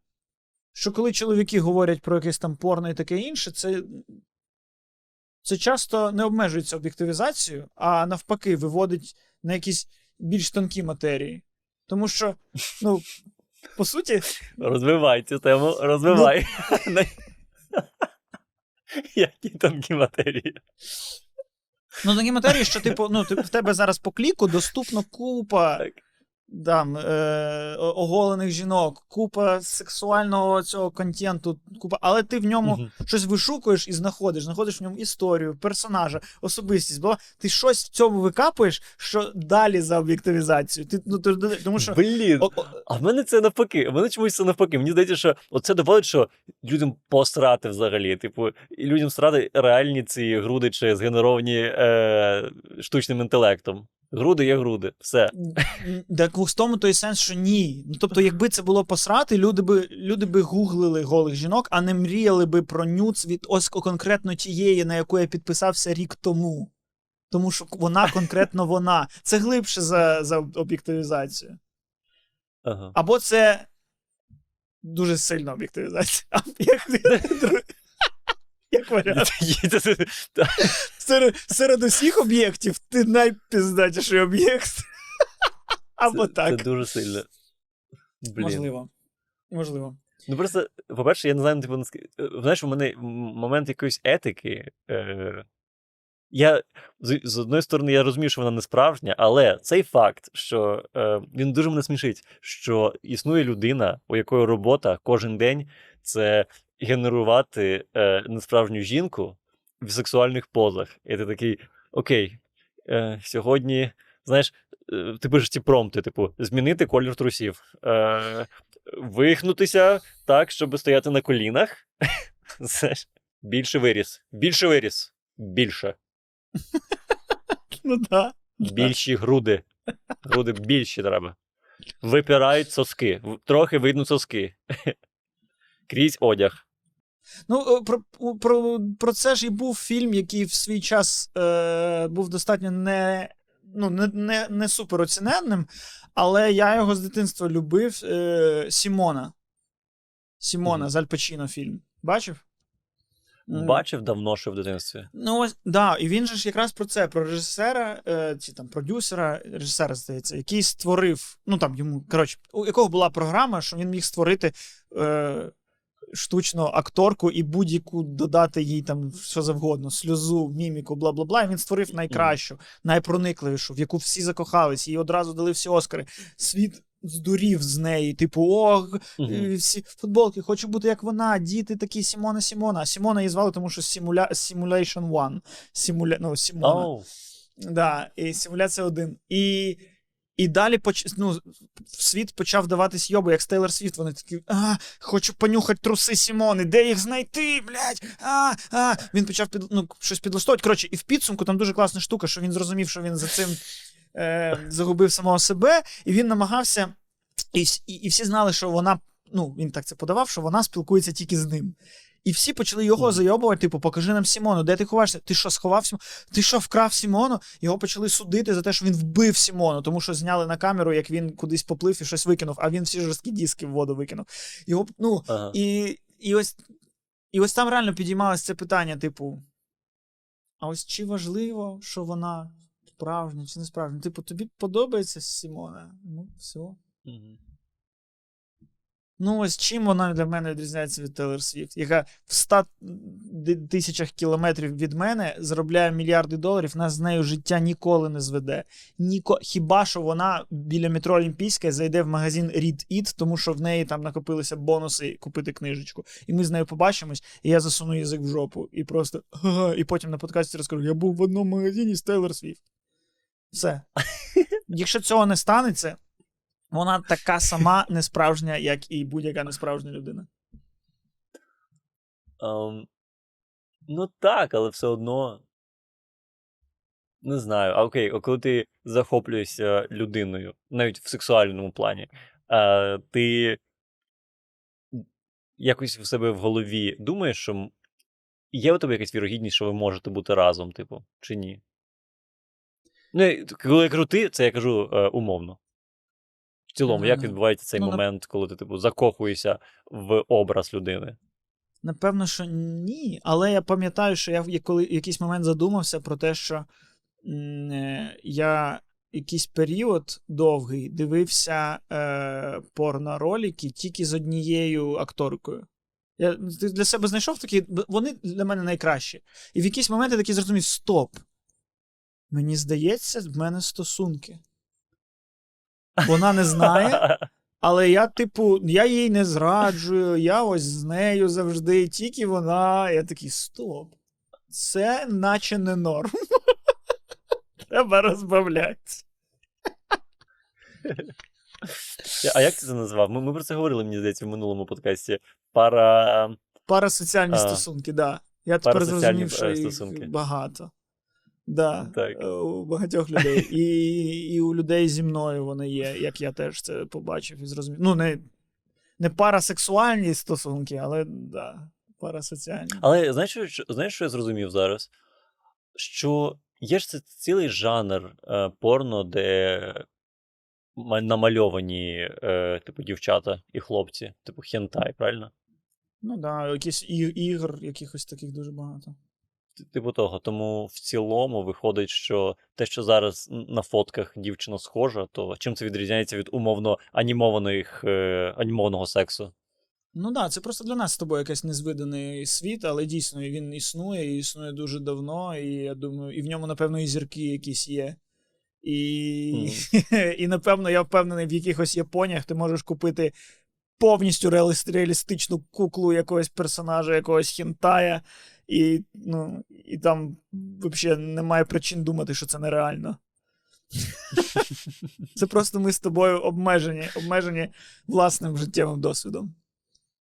Що коли чоловіки говорять про якесь там порно і таке інше, це, це часто не обмежується об'єктивізацією, а навпаки, виводить на якісь більш тонкі матерії. Тому що, ну, по суті, Розвивай цю тему, розвивай. Які тонкі матерії. ну тонкі матерії, що типу, ну, в тебе зараз по кліку доступно купа Так. Там, е, оголених жінок, купа сексуального цього контенту, купа, але ти в ньому Мгм. щось вишукуєш і знаходиш, знаходиш в ньому історію, персонажа, особистість. Бо ти щось в цьому викапуєш, що далі за об'єктивізацію. Ти, ну, ти, тому що. Блін. о- о- А в мене це навпаки. В мене чомусь це навпаки. Мені здається, що оце доводить, що людям посрати взагалі. Типу, і людям срати реальні ці груди чи згенеровані е, штучним інтелектом. Груди є груди. Все. Так в тому той сенс, що ні. Ну тобто, якби це було посрати, люди би люди би гуглили голих жінок, а не мріяли би про нюц від ось конкретно тієї, на яку я підписався рік тому. Тому що вона конкретно вона. Це глибше за, за об'єктивізацію. Ага. Або це дуже сильна об'єктивізація. Як варіант. Серед, серед усіх об'єктів ти найпіздатіший об'єкт. Або Це- так. Це дуже сильно. Блін. Можливо. Можливо. Ну просто, по-перше, я не знаю, типу, е, Знаєш, у мене момент якоїсь етики. Е... Я з, з одної сторони, я розумію, що вона не справжня, але цей факт, що е, він дуже мене смішить, що існує людина, у якої робота кожен день це генерувати е, несправжню жінку в сексуальних позах. І ти такий, окей, е, сьогодні, знаєш, е, ти пишеш ці промпти, типу, змінити колір трусів, е, вихнутися так, щоб стояти на колінах. Знаєш, більше виріс, більше виріс, більше. Ну так. Більші груди. Груди більші треба. Випирають соски. Трохи видно соски. Крізь одяг. Ну, е, про, про, про це ж і був фільм, який в свій час е, був достатньо не, ну, не, не, не супероціненним, але я його з дитинства любив. Е, Сімона. Сімона Мгм. з фільм. Бачив? Бачив давно, що в дитинстві. Ну, ось, да, і він же ж якраз про це, про режисера, е, чи там продюсера, режисера, здається, який створив, ну там йому, коротше, у якого була програма, що він міг створити е, штучну акторку і будь-яку додати їй там що завгодно, сльозу, міміку, бла бла бла. І він створив найкращу, найпроникливішу, в яку всі закохались, їй одразу дали всі Оскари. Світ здурів з неї, типу, о, Мгм. Е, всі футболки, хочу бути як вона, діти такі Сімона Сімона. А Сімона її звали, тому що Simula... Simulation One. Симуля... Ну, Сімона. Оу. Да, і симуляція один. І, і далі поч... ну, світ почав даватись йобу, як з Тейлор Свіфт. Вони такі, а, хочу понюхати труси Сімони, де їх знайти, блядь, а, а. Він почав під... ну, щось підлаштовувати. Коротше, і в підсумку там дуже класна штука, що він зрозумів, що він за цим е, загубив самого себе, і він намагався. І, і, і всі знали, що вона, ну, він так це подавав, що вона спілкується тільки з ним. І всі почали його зайобувати, типу, покажи нам Сімону, де ти ховаєшся? Ти що, сховав Сімону? Ти що, вкрав Сімону? Його почали судити за те, що він вбив Сімону, тому що зняли на камеру, як він кудись поплив і щось викинув, а він всі жорсткі диски в воду викинув. Його, ну, Ага. і, і, ось, і ось там реально підіймалось це питання, типу. А ось чи важливо, що вона справжня чи не справжня? Типу, тобі подобається Сімона? Ну, все. Мгм. Ну, ось чим вона для мене відрізняється від Тейлор Свіфт, яка в 100 тисячах кілометрів від мене заробляє мільярди доларів, нас з нею життя ніколи не зведе. Ніко... Хіба що вона біля метро Олімпійська зайде в магазин Read It, тому що в неї там накопилися бонуси купити книжечку. І ми з нею побачимось, і я засуну язик в жопу. І просто і потім на подкасті розкажу: я був в одному магазині з Тейлор Свіфт. Все. Якщо цього не станеться, вона така сама несправжня, як і будь-яка несправжня людина. Ем, ну так, але все одно. Не знаю. А окей, а коли ти захоплюєшся людиною, навіть в сексуальному плані, е, ти якось в себе в голові думаєш, що є у тебе якась вірогідність, що ви можете бути разом, типу, чи ні? Ну, коли я кажу ти, це я кажу е, умовно. В цілому, як відбувається цей Ну, момент, коли ти, типу, закохуєшся в образ людини? Напевно, що ні. Але я пам'ятаю, що я в коли якийсь момент задумався про те, що е, я якийсь період довгий дивився е, порноролики тільки з однією акторкою. Я для себе знайшов такі, вони для мене найкращі. І в якийсь момент я такий зрозумів: стоп. Мені здається, в мене стосунки. Вона не знає, але я, типу, я їй не зраджую, я ось з нею завжди, тільки вона. Я такий, стоп. Це наче не норм. Треба розбавлятися. А як ти це назвав? Ми, ми про це говорили, мені здається, в минулому подкасті. Пара. Парасоціальні А. стосунки, да. Я тепер зрозумів, що е, їх стосунки. багато. Да, Так. е, у багатьох людей. І, і у людей зі мною вони є, як я теж це побачив і зрозумів. Ну, не, не парасексуальні стосунки, але да, парасоціальні. Але знаєш, що, знаєш, що я зрозумів зараз? Що є ж це цілий жанр е, порно, де намальовані, е, типу, дівчата і хлопці, типу хентай, правильно? Ну да, якісь і- ігор, якихось таких дуже багато. Типу того. Тому в цілому виходить, що те, що зараз на фотках дівчина схожа, то чим це відрізняється від умовно анімованих, е, анімованого сексу? Ну да, це просто для нас з тобою якийсь незвиданий світ, але дійсно він існує, і існує дуже давно, і я думаю, і в ньому, напевно, і зірки якісь є. І, і напевно, я впевнений, в якихось Японіях ти можеш купити повністю реалістичну куклу якогось персонажа, якогось хінтая, і, ну, і там взагалі немає причин думати, що це нереально. Це просто ми з тобою обмежені, обмежені власним життєвим досвідом.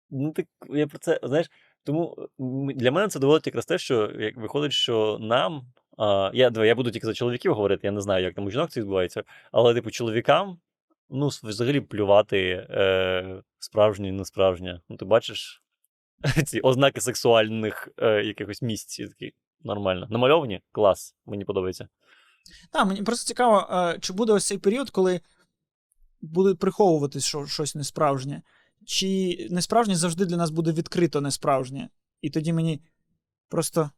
Ну, так я про це, знаєш, тому для мене це доводить якраз те, що як виходить, що нам. А, я, я буду тільки за чоловіків говорити, я не знаю, як там у жінок це відбувається, але, типу, чоловікам, ну, взагалі плювати е, справжнє і несправжнє. Ну, ти бачиш ці ознаки сексуальних е, якихось місць, і такі нормально. Намальовані? Клас, мені подобається. Так, мені просто цікаво, е, чи буде ось цей період, коли буде приховуватись що, щось несправжнє, чи несправжнє завжди для нас буде відкрито несправжнє. І тоді мені просто.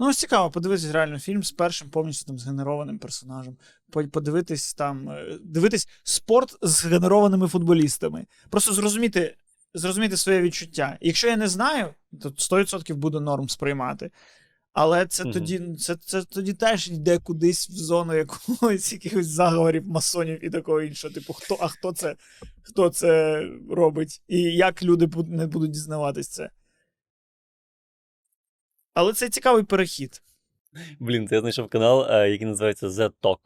Ну, ось цікаво, подивитись реально фільм з першим повністю там згенерованим персонажем. Подивитись там. е, Дивитись спорт з генерованими футболістами. Просто зрозуміти, зрозуміти своє відчуття. Якщо я не знаю, то 100% буду норм сприймати. Але це Мгм. тоді це, це тоді теж йде кудись в зону якогось якихось заговорів, масонів і такого іншого. Типу, хто, а хто це, хто це робить? І як люди не будуть дізнаватись це? Але це цікавий перехід. Блін, це я знайшов канал, е, який називається The Talk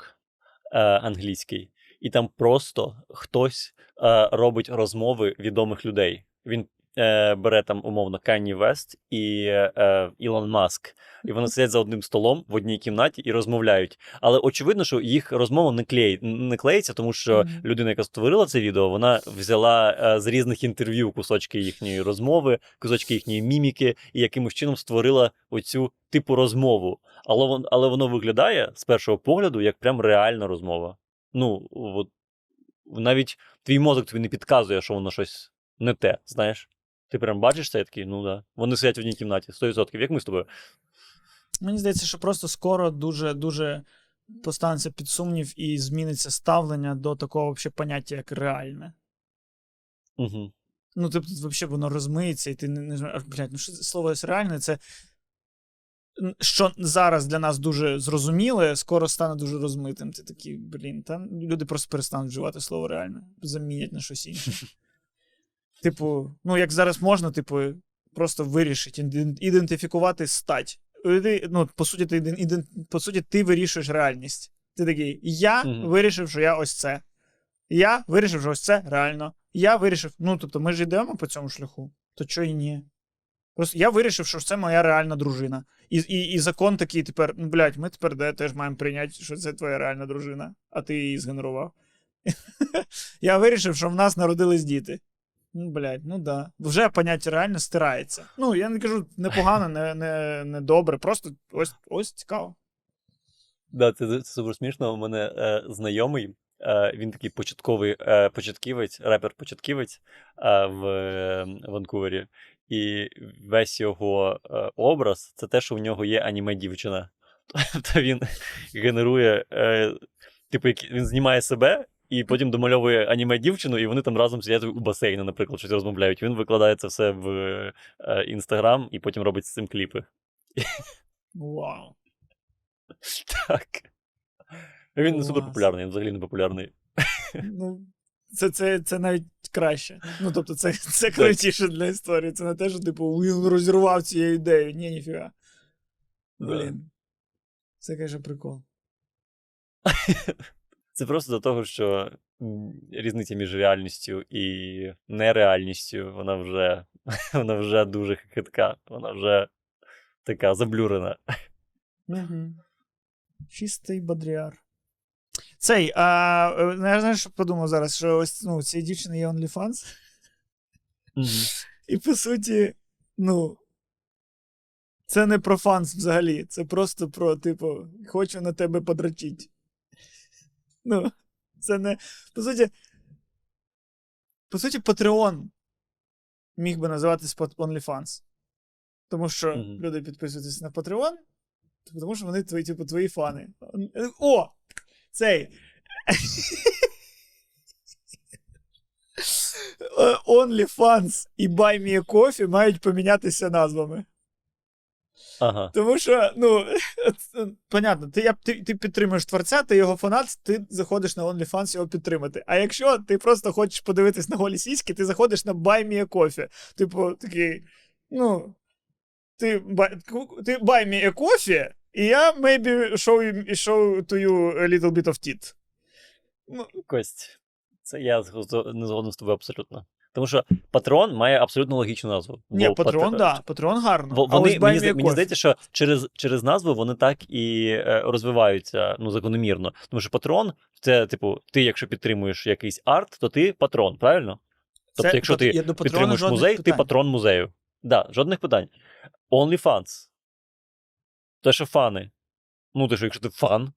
е, англійський. І там просто хтось е, робить розмови відомих людей. Він е, бере там умовно Канні Вест і е, Ілон Маск. І вони сидять за одним столом в одній кімнаті і розмовляють. Але очевидно, що їх розмова не клеї, не клеїться, тому що Мгм. людина, яка створила це відео, вона взяла е, з різних інтерв'ю кусочки їхньої розмови, кусочки їхньої міміки, і якимось чином створила оцю типу розмову. Але але воно виглядає з першого погляду як прям реальна розмова. Ну, от навіть твій мозок тобі не підказує, що воно щось не те, знаєш. Ти прям бачиш це і такий, ну да. Вони сидять в одній кімнаті, 100%, як ми з тобою. Мені здається, що просто скоро дуже дуже поставиться під сумнів і зміниться ставлення до такого вообще поняття, як реальне. Угу. Ну, тобто, взагалі воно розмиється, і ти не, не знаєш, блядь, ну що слово реальне, це. Що зараз для нас дуже зрозуміле, скоро стане дуже розмитим. Ти такий, блін, та люди просто перестануть вживати слово реальне, замінять на щось інше. Типу, ну як зараз можна, типу, просто вирішити, ідентифікувати стать. Ти, ну, по суті, ти, іден- по суті, ти вирішуєш реальність. Ти такий, я Мгм. вирішив, що я ось це. Я вирішив, що ось це реально. Я вирішив, ну тобто, ми ж йдемо по цьому шляху, то чого і ні. Просто я вирішив, що це моя реальна дружина. І, і, і закон такий тепер, ну, блядь, ми тепер де, теж маємо прийняти, що це твоя реальна дружина, а ти її згенерував. Я вирішив, що в нас народились діти. Ну, блядь, ну да. Вже поняття реально стирається. Ну, я не кажу непогано, не, не, не добре, просто ось, ось цікаво. Да, це, це супер смішно. У мене е, знайомий, е, він такий початковий е, початківець, репер-початківець е, в е, Ванкувері. І весь його е, образ це те, що у нього є аніме-дівчина. Тобто він генерує, е, типу, він знімає себе. І потім домальовує аніме-дівчину, і вони там разом сидять у басейні, наприклад, щось розмовляють. Він викладає це все в інстаграм і потім робить з цим кліпи. Вау. Так. Він не супер популярний, він взагалі не популярний. Ну, це, це, це навіть краще. Ну, тобто, це, це крутіше для історії. Це не те, що, типу, він розірвав цією ідеєю. Ні, ніфіга. Да. Блін. Це, каже, прикол. Це просто до того, що різниця між реальністю і нереальністю, вона вже, вона вже дуже хитка, вона вже така заблюрена. Угу. Чистий бодріар. Цей, а е, ну, я знаєш, що подумав зараз, що ось ну, цієї дівчини є OnlyFans, і по суті, ну. Це не про фанс взагалі, це просто про, типу, хочу на тебе подрачить. Ну, це не. По суті. По суті, Patreon міг би називатись OnlyFans. Тому що Мгм. люди підписуються на Patreon, тому що вони твої, типу, твої фани. О! Цей. Е, OnlyFans і Buy Me a Coffee мають помінятися назвами. Ага. Тому що, ну, понятно, ти, я, ти, ти підтримуєш творця, ти його фанат, ти заходиш на OnlyFans його підтримати. А якщо ти просто хочеш подивитись на голі сіськи, ти заходиш на Buy Me a Coffee. Типу, такий, ну, ти, buy- ти buy me a coffee, і я maybe show, show to you a little bit of tit. Ну, Кость, це я не згоден з тобою абсолютно. Тому що патрон має абсолютно логічну назву. ні, Бо Patreon, патр- да, Patreon гарно. А Вони, ось мені, мені здається, що через, через назву вони так і е, розвиваються ну, закономірно. Тому що патрон це, типу, ти, якщо підтримуєш якийсь арт, то ти патрон, правильно? Тобто, Це- якщо ти підтримуєш музей, ти патрон музею. Да, жодних питань. OnlyFans. Те, що фани. Ну, то що якщо ти фан,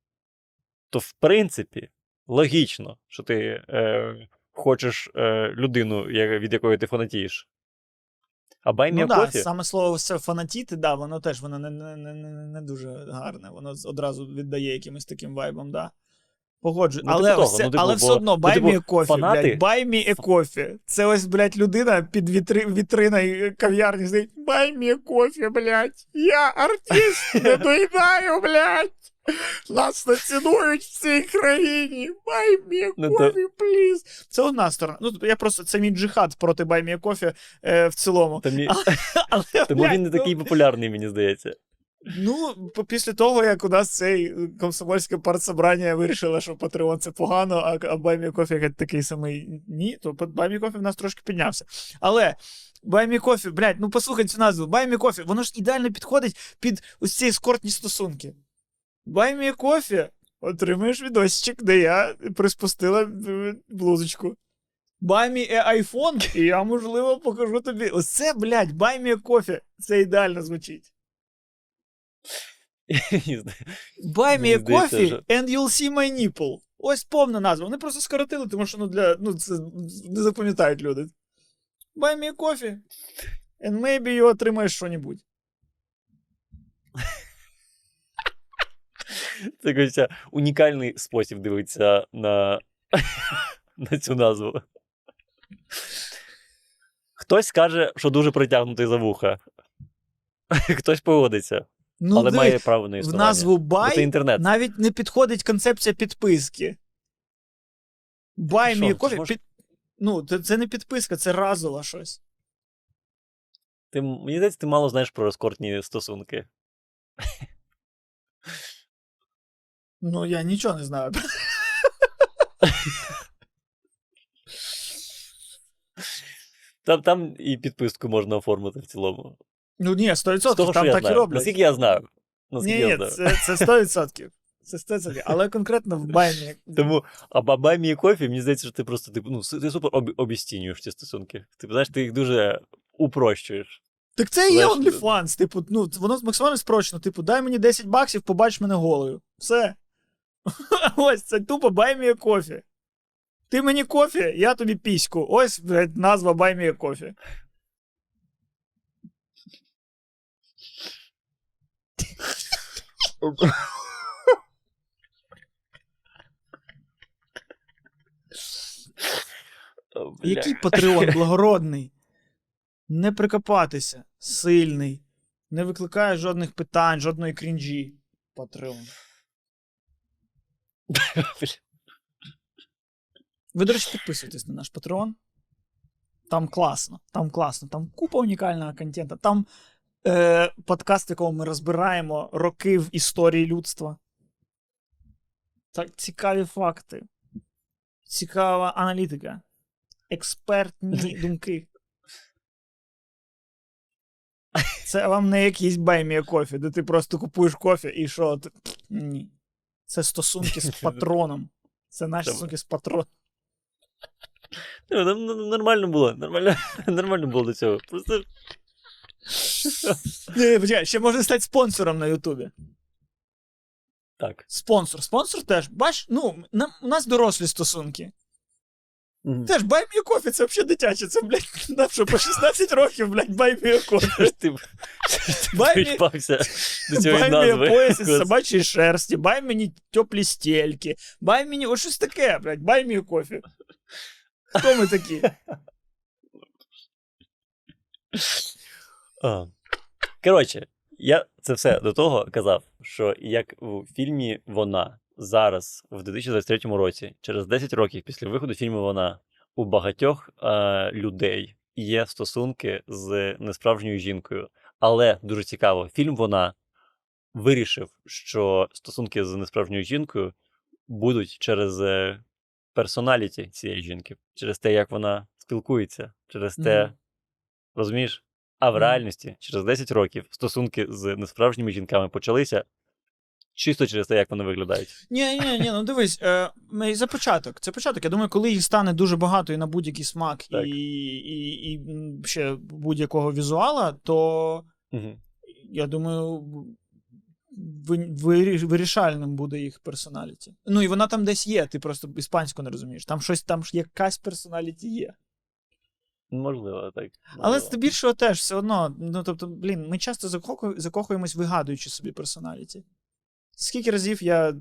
то в принципі логічно, що ти е, хочеш е, людину, від якої ти фанатієш. А Ну да, саме слово фанатіти, да, воно теж воно не, не, не, не, не дуже гарне. Воно одразу віддає якимось таким вайбом, да. Погоджую. Ну, але, типу ось того, це, ну, типу, але бо- все одно, ну, типу, me фанати- блядь, me a. Це ось, блядь, людина під вітри, вітриною кав'ярні стоїть, buy me a блядь. Я артист, не доїдаю, блядь. Нас не цінують в цій країні. Ну, то- coffee, please. Це одна сторона. Ну, тобто я просто, це мій джихад проти a coffee е, в цілому. Та мі- Але, Тому блядь, він не ну, такий популярний, мені здається. Ну, після того, як у нас цей комсомольське партсобрання вирішило, що Patreon це погано, а, Баймі Кофі такий самий ні, то Баймі Кофі в нас трошки піднявся. Але Buy Me a Coffee, блядь, ну послухай цю назву, Buy Me a Coffee, воно ж ідеально підходить під ось ці ескортні стосунки. Buy Me a Coffee, отримаєш відосичок, де я приспустила е, блузочку. Buy me a iPhone, і я, можливо, покажу тобі. Оце, блядь, a coffee. Це ідеально звучить. Buy me a coffee and you'll see my nipple. Ось повна назва. Вони просто скоротили, тому що ну, для, ну, це не запам'ятають люди. Buy me a coffee. And maybe you отримаєш що-небудь. Це Костя, унікальний спосіб дивитися на, на цю назву. Хтось скаже, що дуже притягнутий за вуха. Хтось погодиться, Ну, але диви, має право на в назву це інтернет. навіть не підходить концепція підписки. Мій кофі. можеш- Під... Ну, це, це не підписка, це разово щось. Ти, мені здається, ти мало знаєш про ескортні стосунки. Ну, я нічого не знаю. Там, там і підписку можна оформити в цілому. Ну ні, 100%, З того, там так і роблять. Наскільки я знаю. Ні, я ні, знаю. це, це 100%. Це 100%. Але конкретно в баймі. Тому, а бабай мій кофі, мені здається, що ти просто типу, ну, ти супер об, обістінюєш ці стосунки. Ти знаєш, ти їх дуже упрощуєш. Так це і є Знаєш, OnlyFans. Типу, ну, воно максимально спрочно. Типу, дай мені 10 баксів, побач мене голою. Все. Ось, це тупо бай мій кофі. Ти мені кофі, я тобі піську. Ось, блядь, назва бай мій кофі. О, бля. Який патреон благородний. Не прикопатися, сильний, не викликає жодних питань, жодної крінжі. Патреон. Ви, до речі, підписуйтесь на наш Patreon. Там класно, там класно, там купа унікального контенту. Там е, подкаст, в якому ми розбираємо роки в історії людства. Так, цікаві факти. Цікава аналітика. Експертні думки. Це вам не якийсь баймія кофі, де ти просто купуєш кофе і що? Ти... Ні. Це стосунки з патроном. Це наші стосунки з патроном. Ну, ну, нормально було. Нормально, нормально було до цього. Просто Ні, ні, почекай, ще можна стати спонсором на Ютубі. так. Спонсор. Спонсор теж. Бач, ну, нам, у нас дорослі стосунки. Мгм. Теж бай мені кофе, це взагалі дитяче. Це, блядь, нам що по 16 років, блядь, бай мені кофе. Ти б- Бай мені- причпався до цієї Бай мені назви. пояс із Господи. собачої шерсті, бай мені теплі стельки, бай мені ось щось таке, блядь, бай мені кофе. Хто ми такі? А. Коротше, я це все до того казав, що як у фільмі Вона зараз, в 2023 році, через 10 років після виходу фільму Вона, у багатьох е, людей є стосунки з несправжньою жінкою. Але дуже цікаво, фільм Вона вирішив, що стосунки з несправжньою жінкою будуть через е, персоналіті цієї жінки, через те, як вона спілкується, через те, Мгм. розумієш? А в реальності через 10 років стосунки з несправжніми жінками почалися чисто через те, як вони виглядають. Ні, ні, ні, ну дивись, е, за початок. Це початок. Я думаю, коли їх стане дуже багато і на будь-який смак, Так. і, і, і ще будь-якого візуала, то Угу. я думаю, вирішальним буде їх персоналіті. Ну і вона там десь є, ти просто іспанську не розумієш. Там щось, там якась персоналіті є. Можливо, так. Але здебільшого теж все одно. Ну тобто, блін, ми часто закохуємось, вигадуючи собі персоналіті. Скільки разів я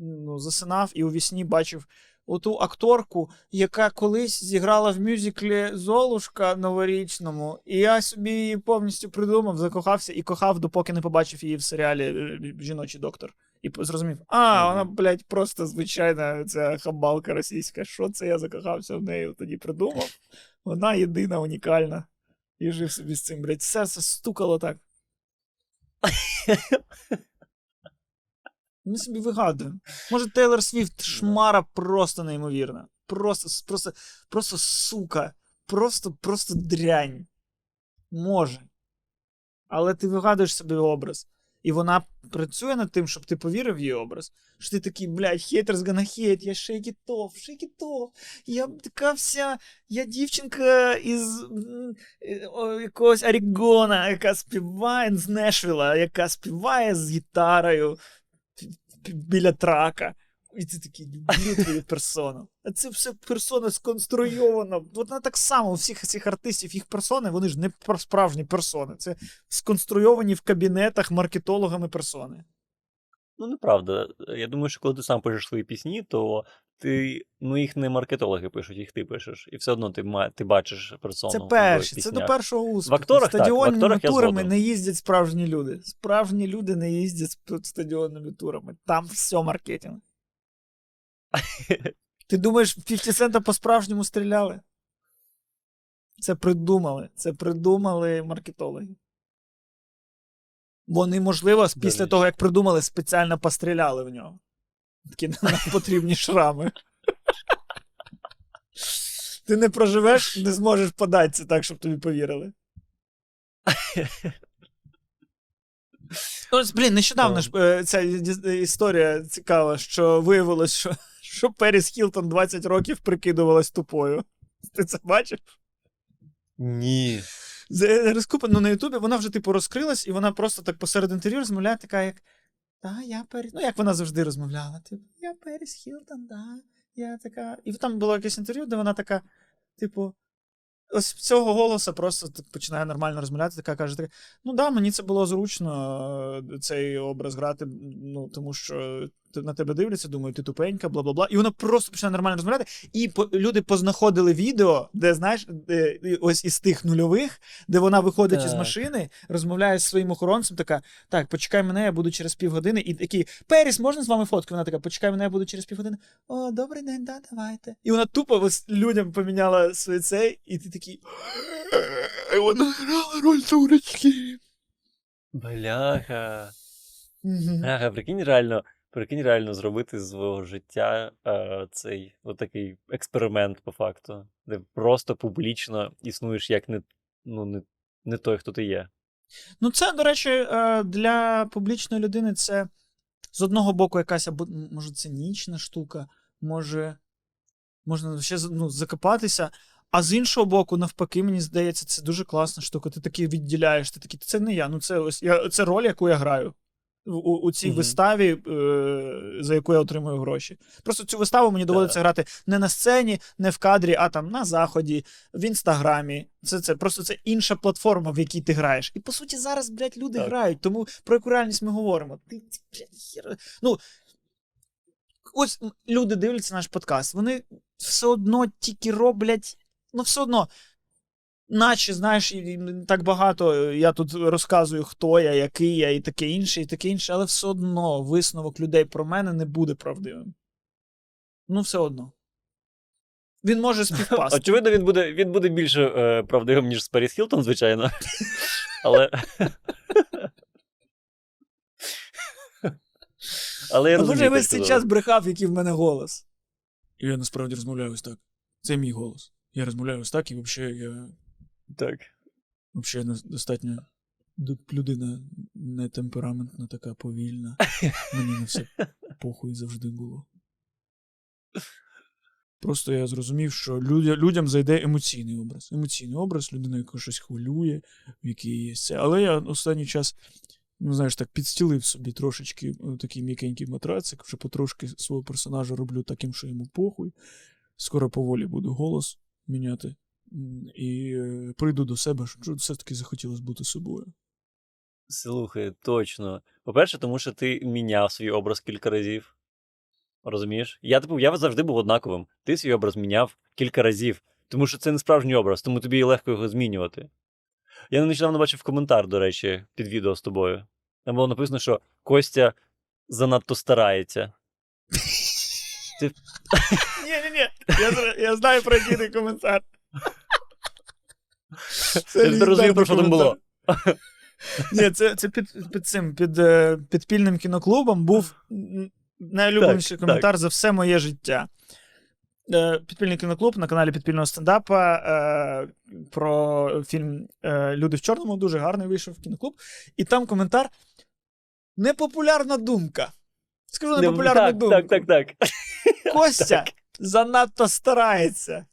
ну, засинав і у вісні бачив оту акторку, яка колись зіграла в мюзиклі Золушка новорічному, і я собі її повністю придумав, закохався і кохав, допоки не побачив її в серіалі е, Жіночий доктор. І зрозумів, а, вона, блядь, просто звичайна ця хабалка російська. Що це я закохався в неї? Тоді придумав. Вона єдина, унікальна. І жив собі з цим, блядь, серце стукало так. Ми собі вигадуємо. Може, Тейлор Свіфт шмара просто неймовірна. Просто, просто, просто сука. Просто, просто дрянь. Може. Але ти вигадуєш собі образ. І вона працює над тим, щоб ти повірив в її образ. Що ти такий, блядь, хейтер з хейт, я off, shake. Я така вся, я дівчинка із е, якогось Орігона, яка співає з Нешвіла, яка співає з гітарою біля трака. І ти такий люблю твою персону. А це все персона сконструйована. Вона так само у всіх цих артистів, їх персони, вони ж не справжні персони. Це сконструйовані в кабінетах маркетологами персони. Ну, неправда. Я думаю, що коли ти сам пишеш свої пісні, то ти, ну, їх не маркетологи пишуть, їх ти пишеш. І все одно ти, ти бачиш персону. Це в перші, це до першого успіху. акторах так, в Стадіонними акторах турами не їздять справжні люди. Справжні люди не їздять стадіонними турами. Там все маркетинг. Ти думаєш, 50 Cent по-справжньому стріляли? Це придумали. Це придумали маркетологи. Вони, можливо, після того, як придумали, спеціально постріляли в нього. Такі нам потрібні шрами. Ти не проживеш, не зможеш податися так, щоб тобі повірили. Ось, блін, нещодавно ж е, ця історія цікава, що виявилось, що, що Періс Хілтон 20 років прикидувалась тупою. Ти це бачив? Ні. З- Розкупа, ну на Ютубі вона вже типу розкрилась, і вона просто так посеред інтерв'ю розмовляє, така як. Та, я Періс. Ну, як вона завжди розмовляла. Типу, я Періс Хілтон, да. Я така. І там було якесь інтерв'ю, де вона така, типу. Ось цього голоса просто так починає нормально розмовляти, така каже: така, ну да, мені це було зручно е, цей образ грати, ну тому що на тебе дивляться, думають, ти тупенька, бла бла бла. І вона просто починає нормально розмовляти. І по, люди познаходили відео, де, знаєш, де, ось із тих нульових, де вона виходить із машини, розмовляє з своїм охоронцем, така: так, почекай мене, я буду через півгодини. І такий, Періс, можна з вами фотку? Вона така, почекай мене, я буду через півгодини. О, добрий день, да, давайте. І вона тупо ось людям поміняла своє цей, і ти такий. «Е, Вона грала роль дурочки. Бляха. Бляха, прикинь реально, прикинь реально зробити з свого життя е, цей отакий експеримент по факту, де просто публічно існуєш як не, ну, не, не той, хто ти є. Ну, це, до речі, е, для публічної людини це з одного боку якась або, може, цинічна штука, може, можна ще ну, закопатися. А з іншого боку, навпаки, мені здається, це дуже класна штука. Ти такий відділяєш, ти такий, це не я. Ну, це ось я, це роль, яку я граю. У, у, цій Мгм. виставі, е, за яку я отримую гроші. Просто цю виставу мені доводиться грати не на сцені, не в кадрі, а там на заході, в інстаграмі. Це, це просто це інша платформа, в якій ти граєш. І по суті, зараз, блядь, люди Так. грають, тому про яку реальність ми говоримо. Ти, блядь, хер... Ну, ось люди дивляться наш подкаст, вони все одно тільки роблять, ну, все одно. Наче, знаєш, так багато е, я тут розказую, хто я, який я, і таке інше, і таке інше, але все одно висновок людей про мене не буде правдивим. Ну, все одно. Він може співпасти. Очевидно, він буде, він буде більше е, правдивим, ніж з Паріс Хілтон, звичайно. Але. Але я розумію, може, я весь цей час брехав, який в мене голос. І я насправді розмовляю ось так. Це мій голос. Я розмовляю ось так, і взагалі я Так. взагалі достатньо людина не темпераментна, така повільна. Мені на все похуй завжди було. Просто я зрозумів, що людя, людям зайде емоційний образ. Емоційний образ, людина, яка щось хвилює, в якій є це. Але я останній час, ну знаєш, так підстілив собі трошечки е, такий м'якенький матрацик, вже потрошки свого персонажа роблю таким, що йому похуй. Скоро поволі буду голос міняти. І е, прийду до себе, що все-таки захотілося бути собою. Слухай, точно. По-перше, тому що ти міняв свій образ кілька разів. Розумієш? Я типу, я завжди був однаковим. Ти свій образ міняв кілька разів. Тому що це не справжній образ, тому тобі легко його змінювати. Я нещодавно бачив коментар, до речі, під відео з тобою. Там було написано, що Костя занадто старається. Ні, ні, ні. Я, я знаю про який ти коментар. Це Я тепер розумію, про що там було. Ні, це, це під, під цим, під е, підпільним кіноклубом був м, найулюбленіший Так, коментар за все моє життя. Е, Підпільний кіноклуб на каналі підпільного стендапа е, про фільм Люди в чорному дуже гарний вийшов кіноклуб. І там коментар. Непопулярна думка. Скажу непопулярну так, думку. так, так, так. Костя занадто старається.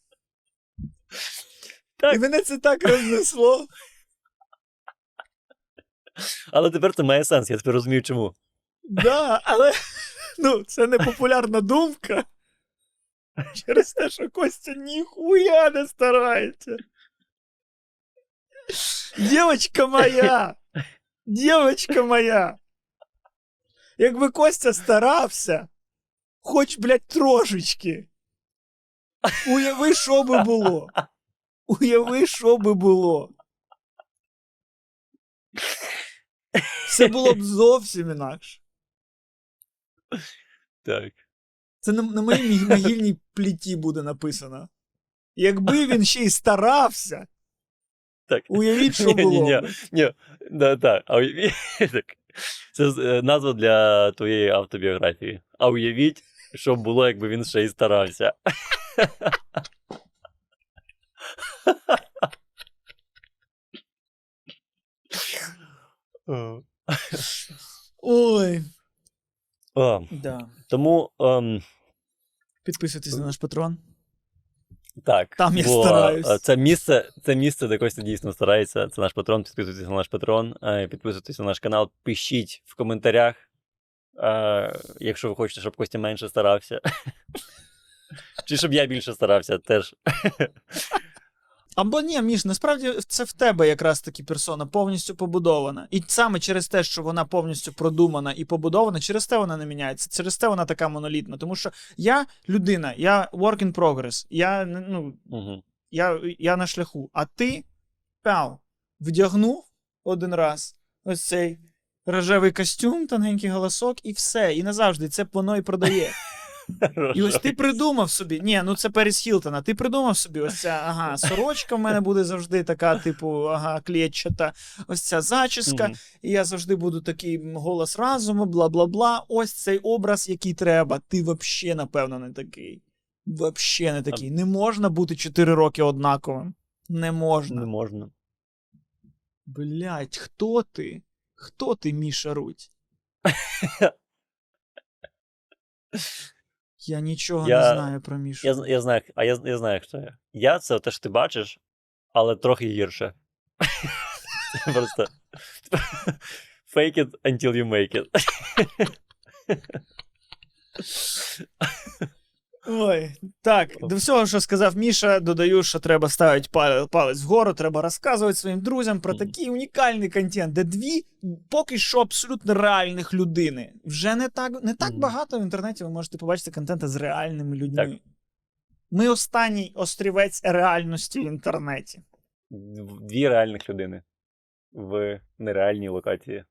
Так. І мене це так рознесло. Але тепер це має сенс, я тепер розумію, чому. Да, але ну, це не популярна думка. Через те, що Костя ніхуя не старається. Дівочка моя! Дівочка моя! Якби Костя старався, хоч, блядь, трошечки. Уяви, що би було. Уяви, що би було. Все було б зовсім інакше. Так. Це на, на моїй могильній пліті буде написано. Якби він ще й старався, Так. уявіть, що було. ні. Ні, да, так. А уявіть, так. Це е, назва для твоєї автобіографії. А уявіть, що було, якби він ще й старався. Ой. О, Да. Тому ем, Підписуйтесь на наш патрон. так. Там я бо, стараюсь. е, Це місце, це місце, де Костя дійсно старається. Це наш патрон. Підписуйтесь на наш патрон, е, підписуйтесь на наш канал, пишіть в коментарях, е, якщо ви хочете, щоб Костя менше старався. Чи щоб я більше старався, теж. Або ні, Міш, насправді це в тебе якраз таки персона повністю побудована. І саме через те, що вона повністю продумана і побудована, через те вона не міняється. Через те вона така монолітна. Тому що я людина, я work in progress, я, ну, Угу. я, я на шляху. А ти пяв, вдягнув один раз ось цей рожевий костюм, тоненький голосок, і все. І назавжди це воно і продає. І ось ти придумав собі. Ні, ну це Періс Хілтона. Ти придумав собі ось ця ага, сорочка в мене буде завжди така, типу, ага, клітчата, ось ця зачіска, і я завжди буду такий голос разуму, бла бла бла. Ось цей образ, який треба. Ти взагалі, напевно, не такий. Взагалі не такий. Не можна бути 4 роки однаковим. Не можна. Не можна. Блять, хто ти? Хто ти, Міша Руть? Я нічого Я- не знаю про Мішу. Я, я знаю, а я, я знаю, хто я. Я це те, що ти бачиш, але трохи гірше. Просто. Fake it until you make it. Ой, так, до всього, що сказав Міша, додаю, що треба ставити пал- палець вгору, треба розказувати своїм друзям про такий унікальний контент, де дві поки що абсолютно реальних людини. Вже не так, не так багато в інтернеті ви можете побачити контента з реальними людьми. Так. Ми останній острівець реальності в інтернеті. Дві реальних людини в нереальній локації.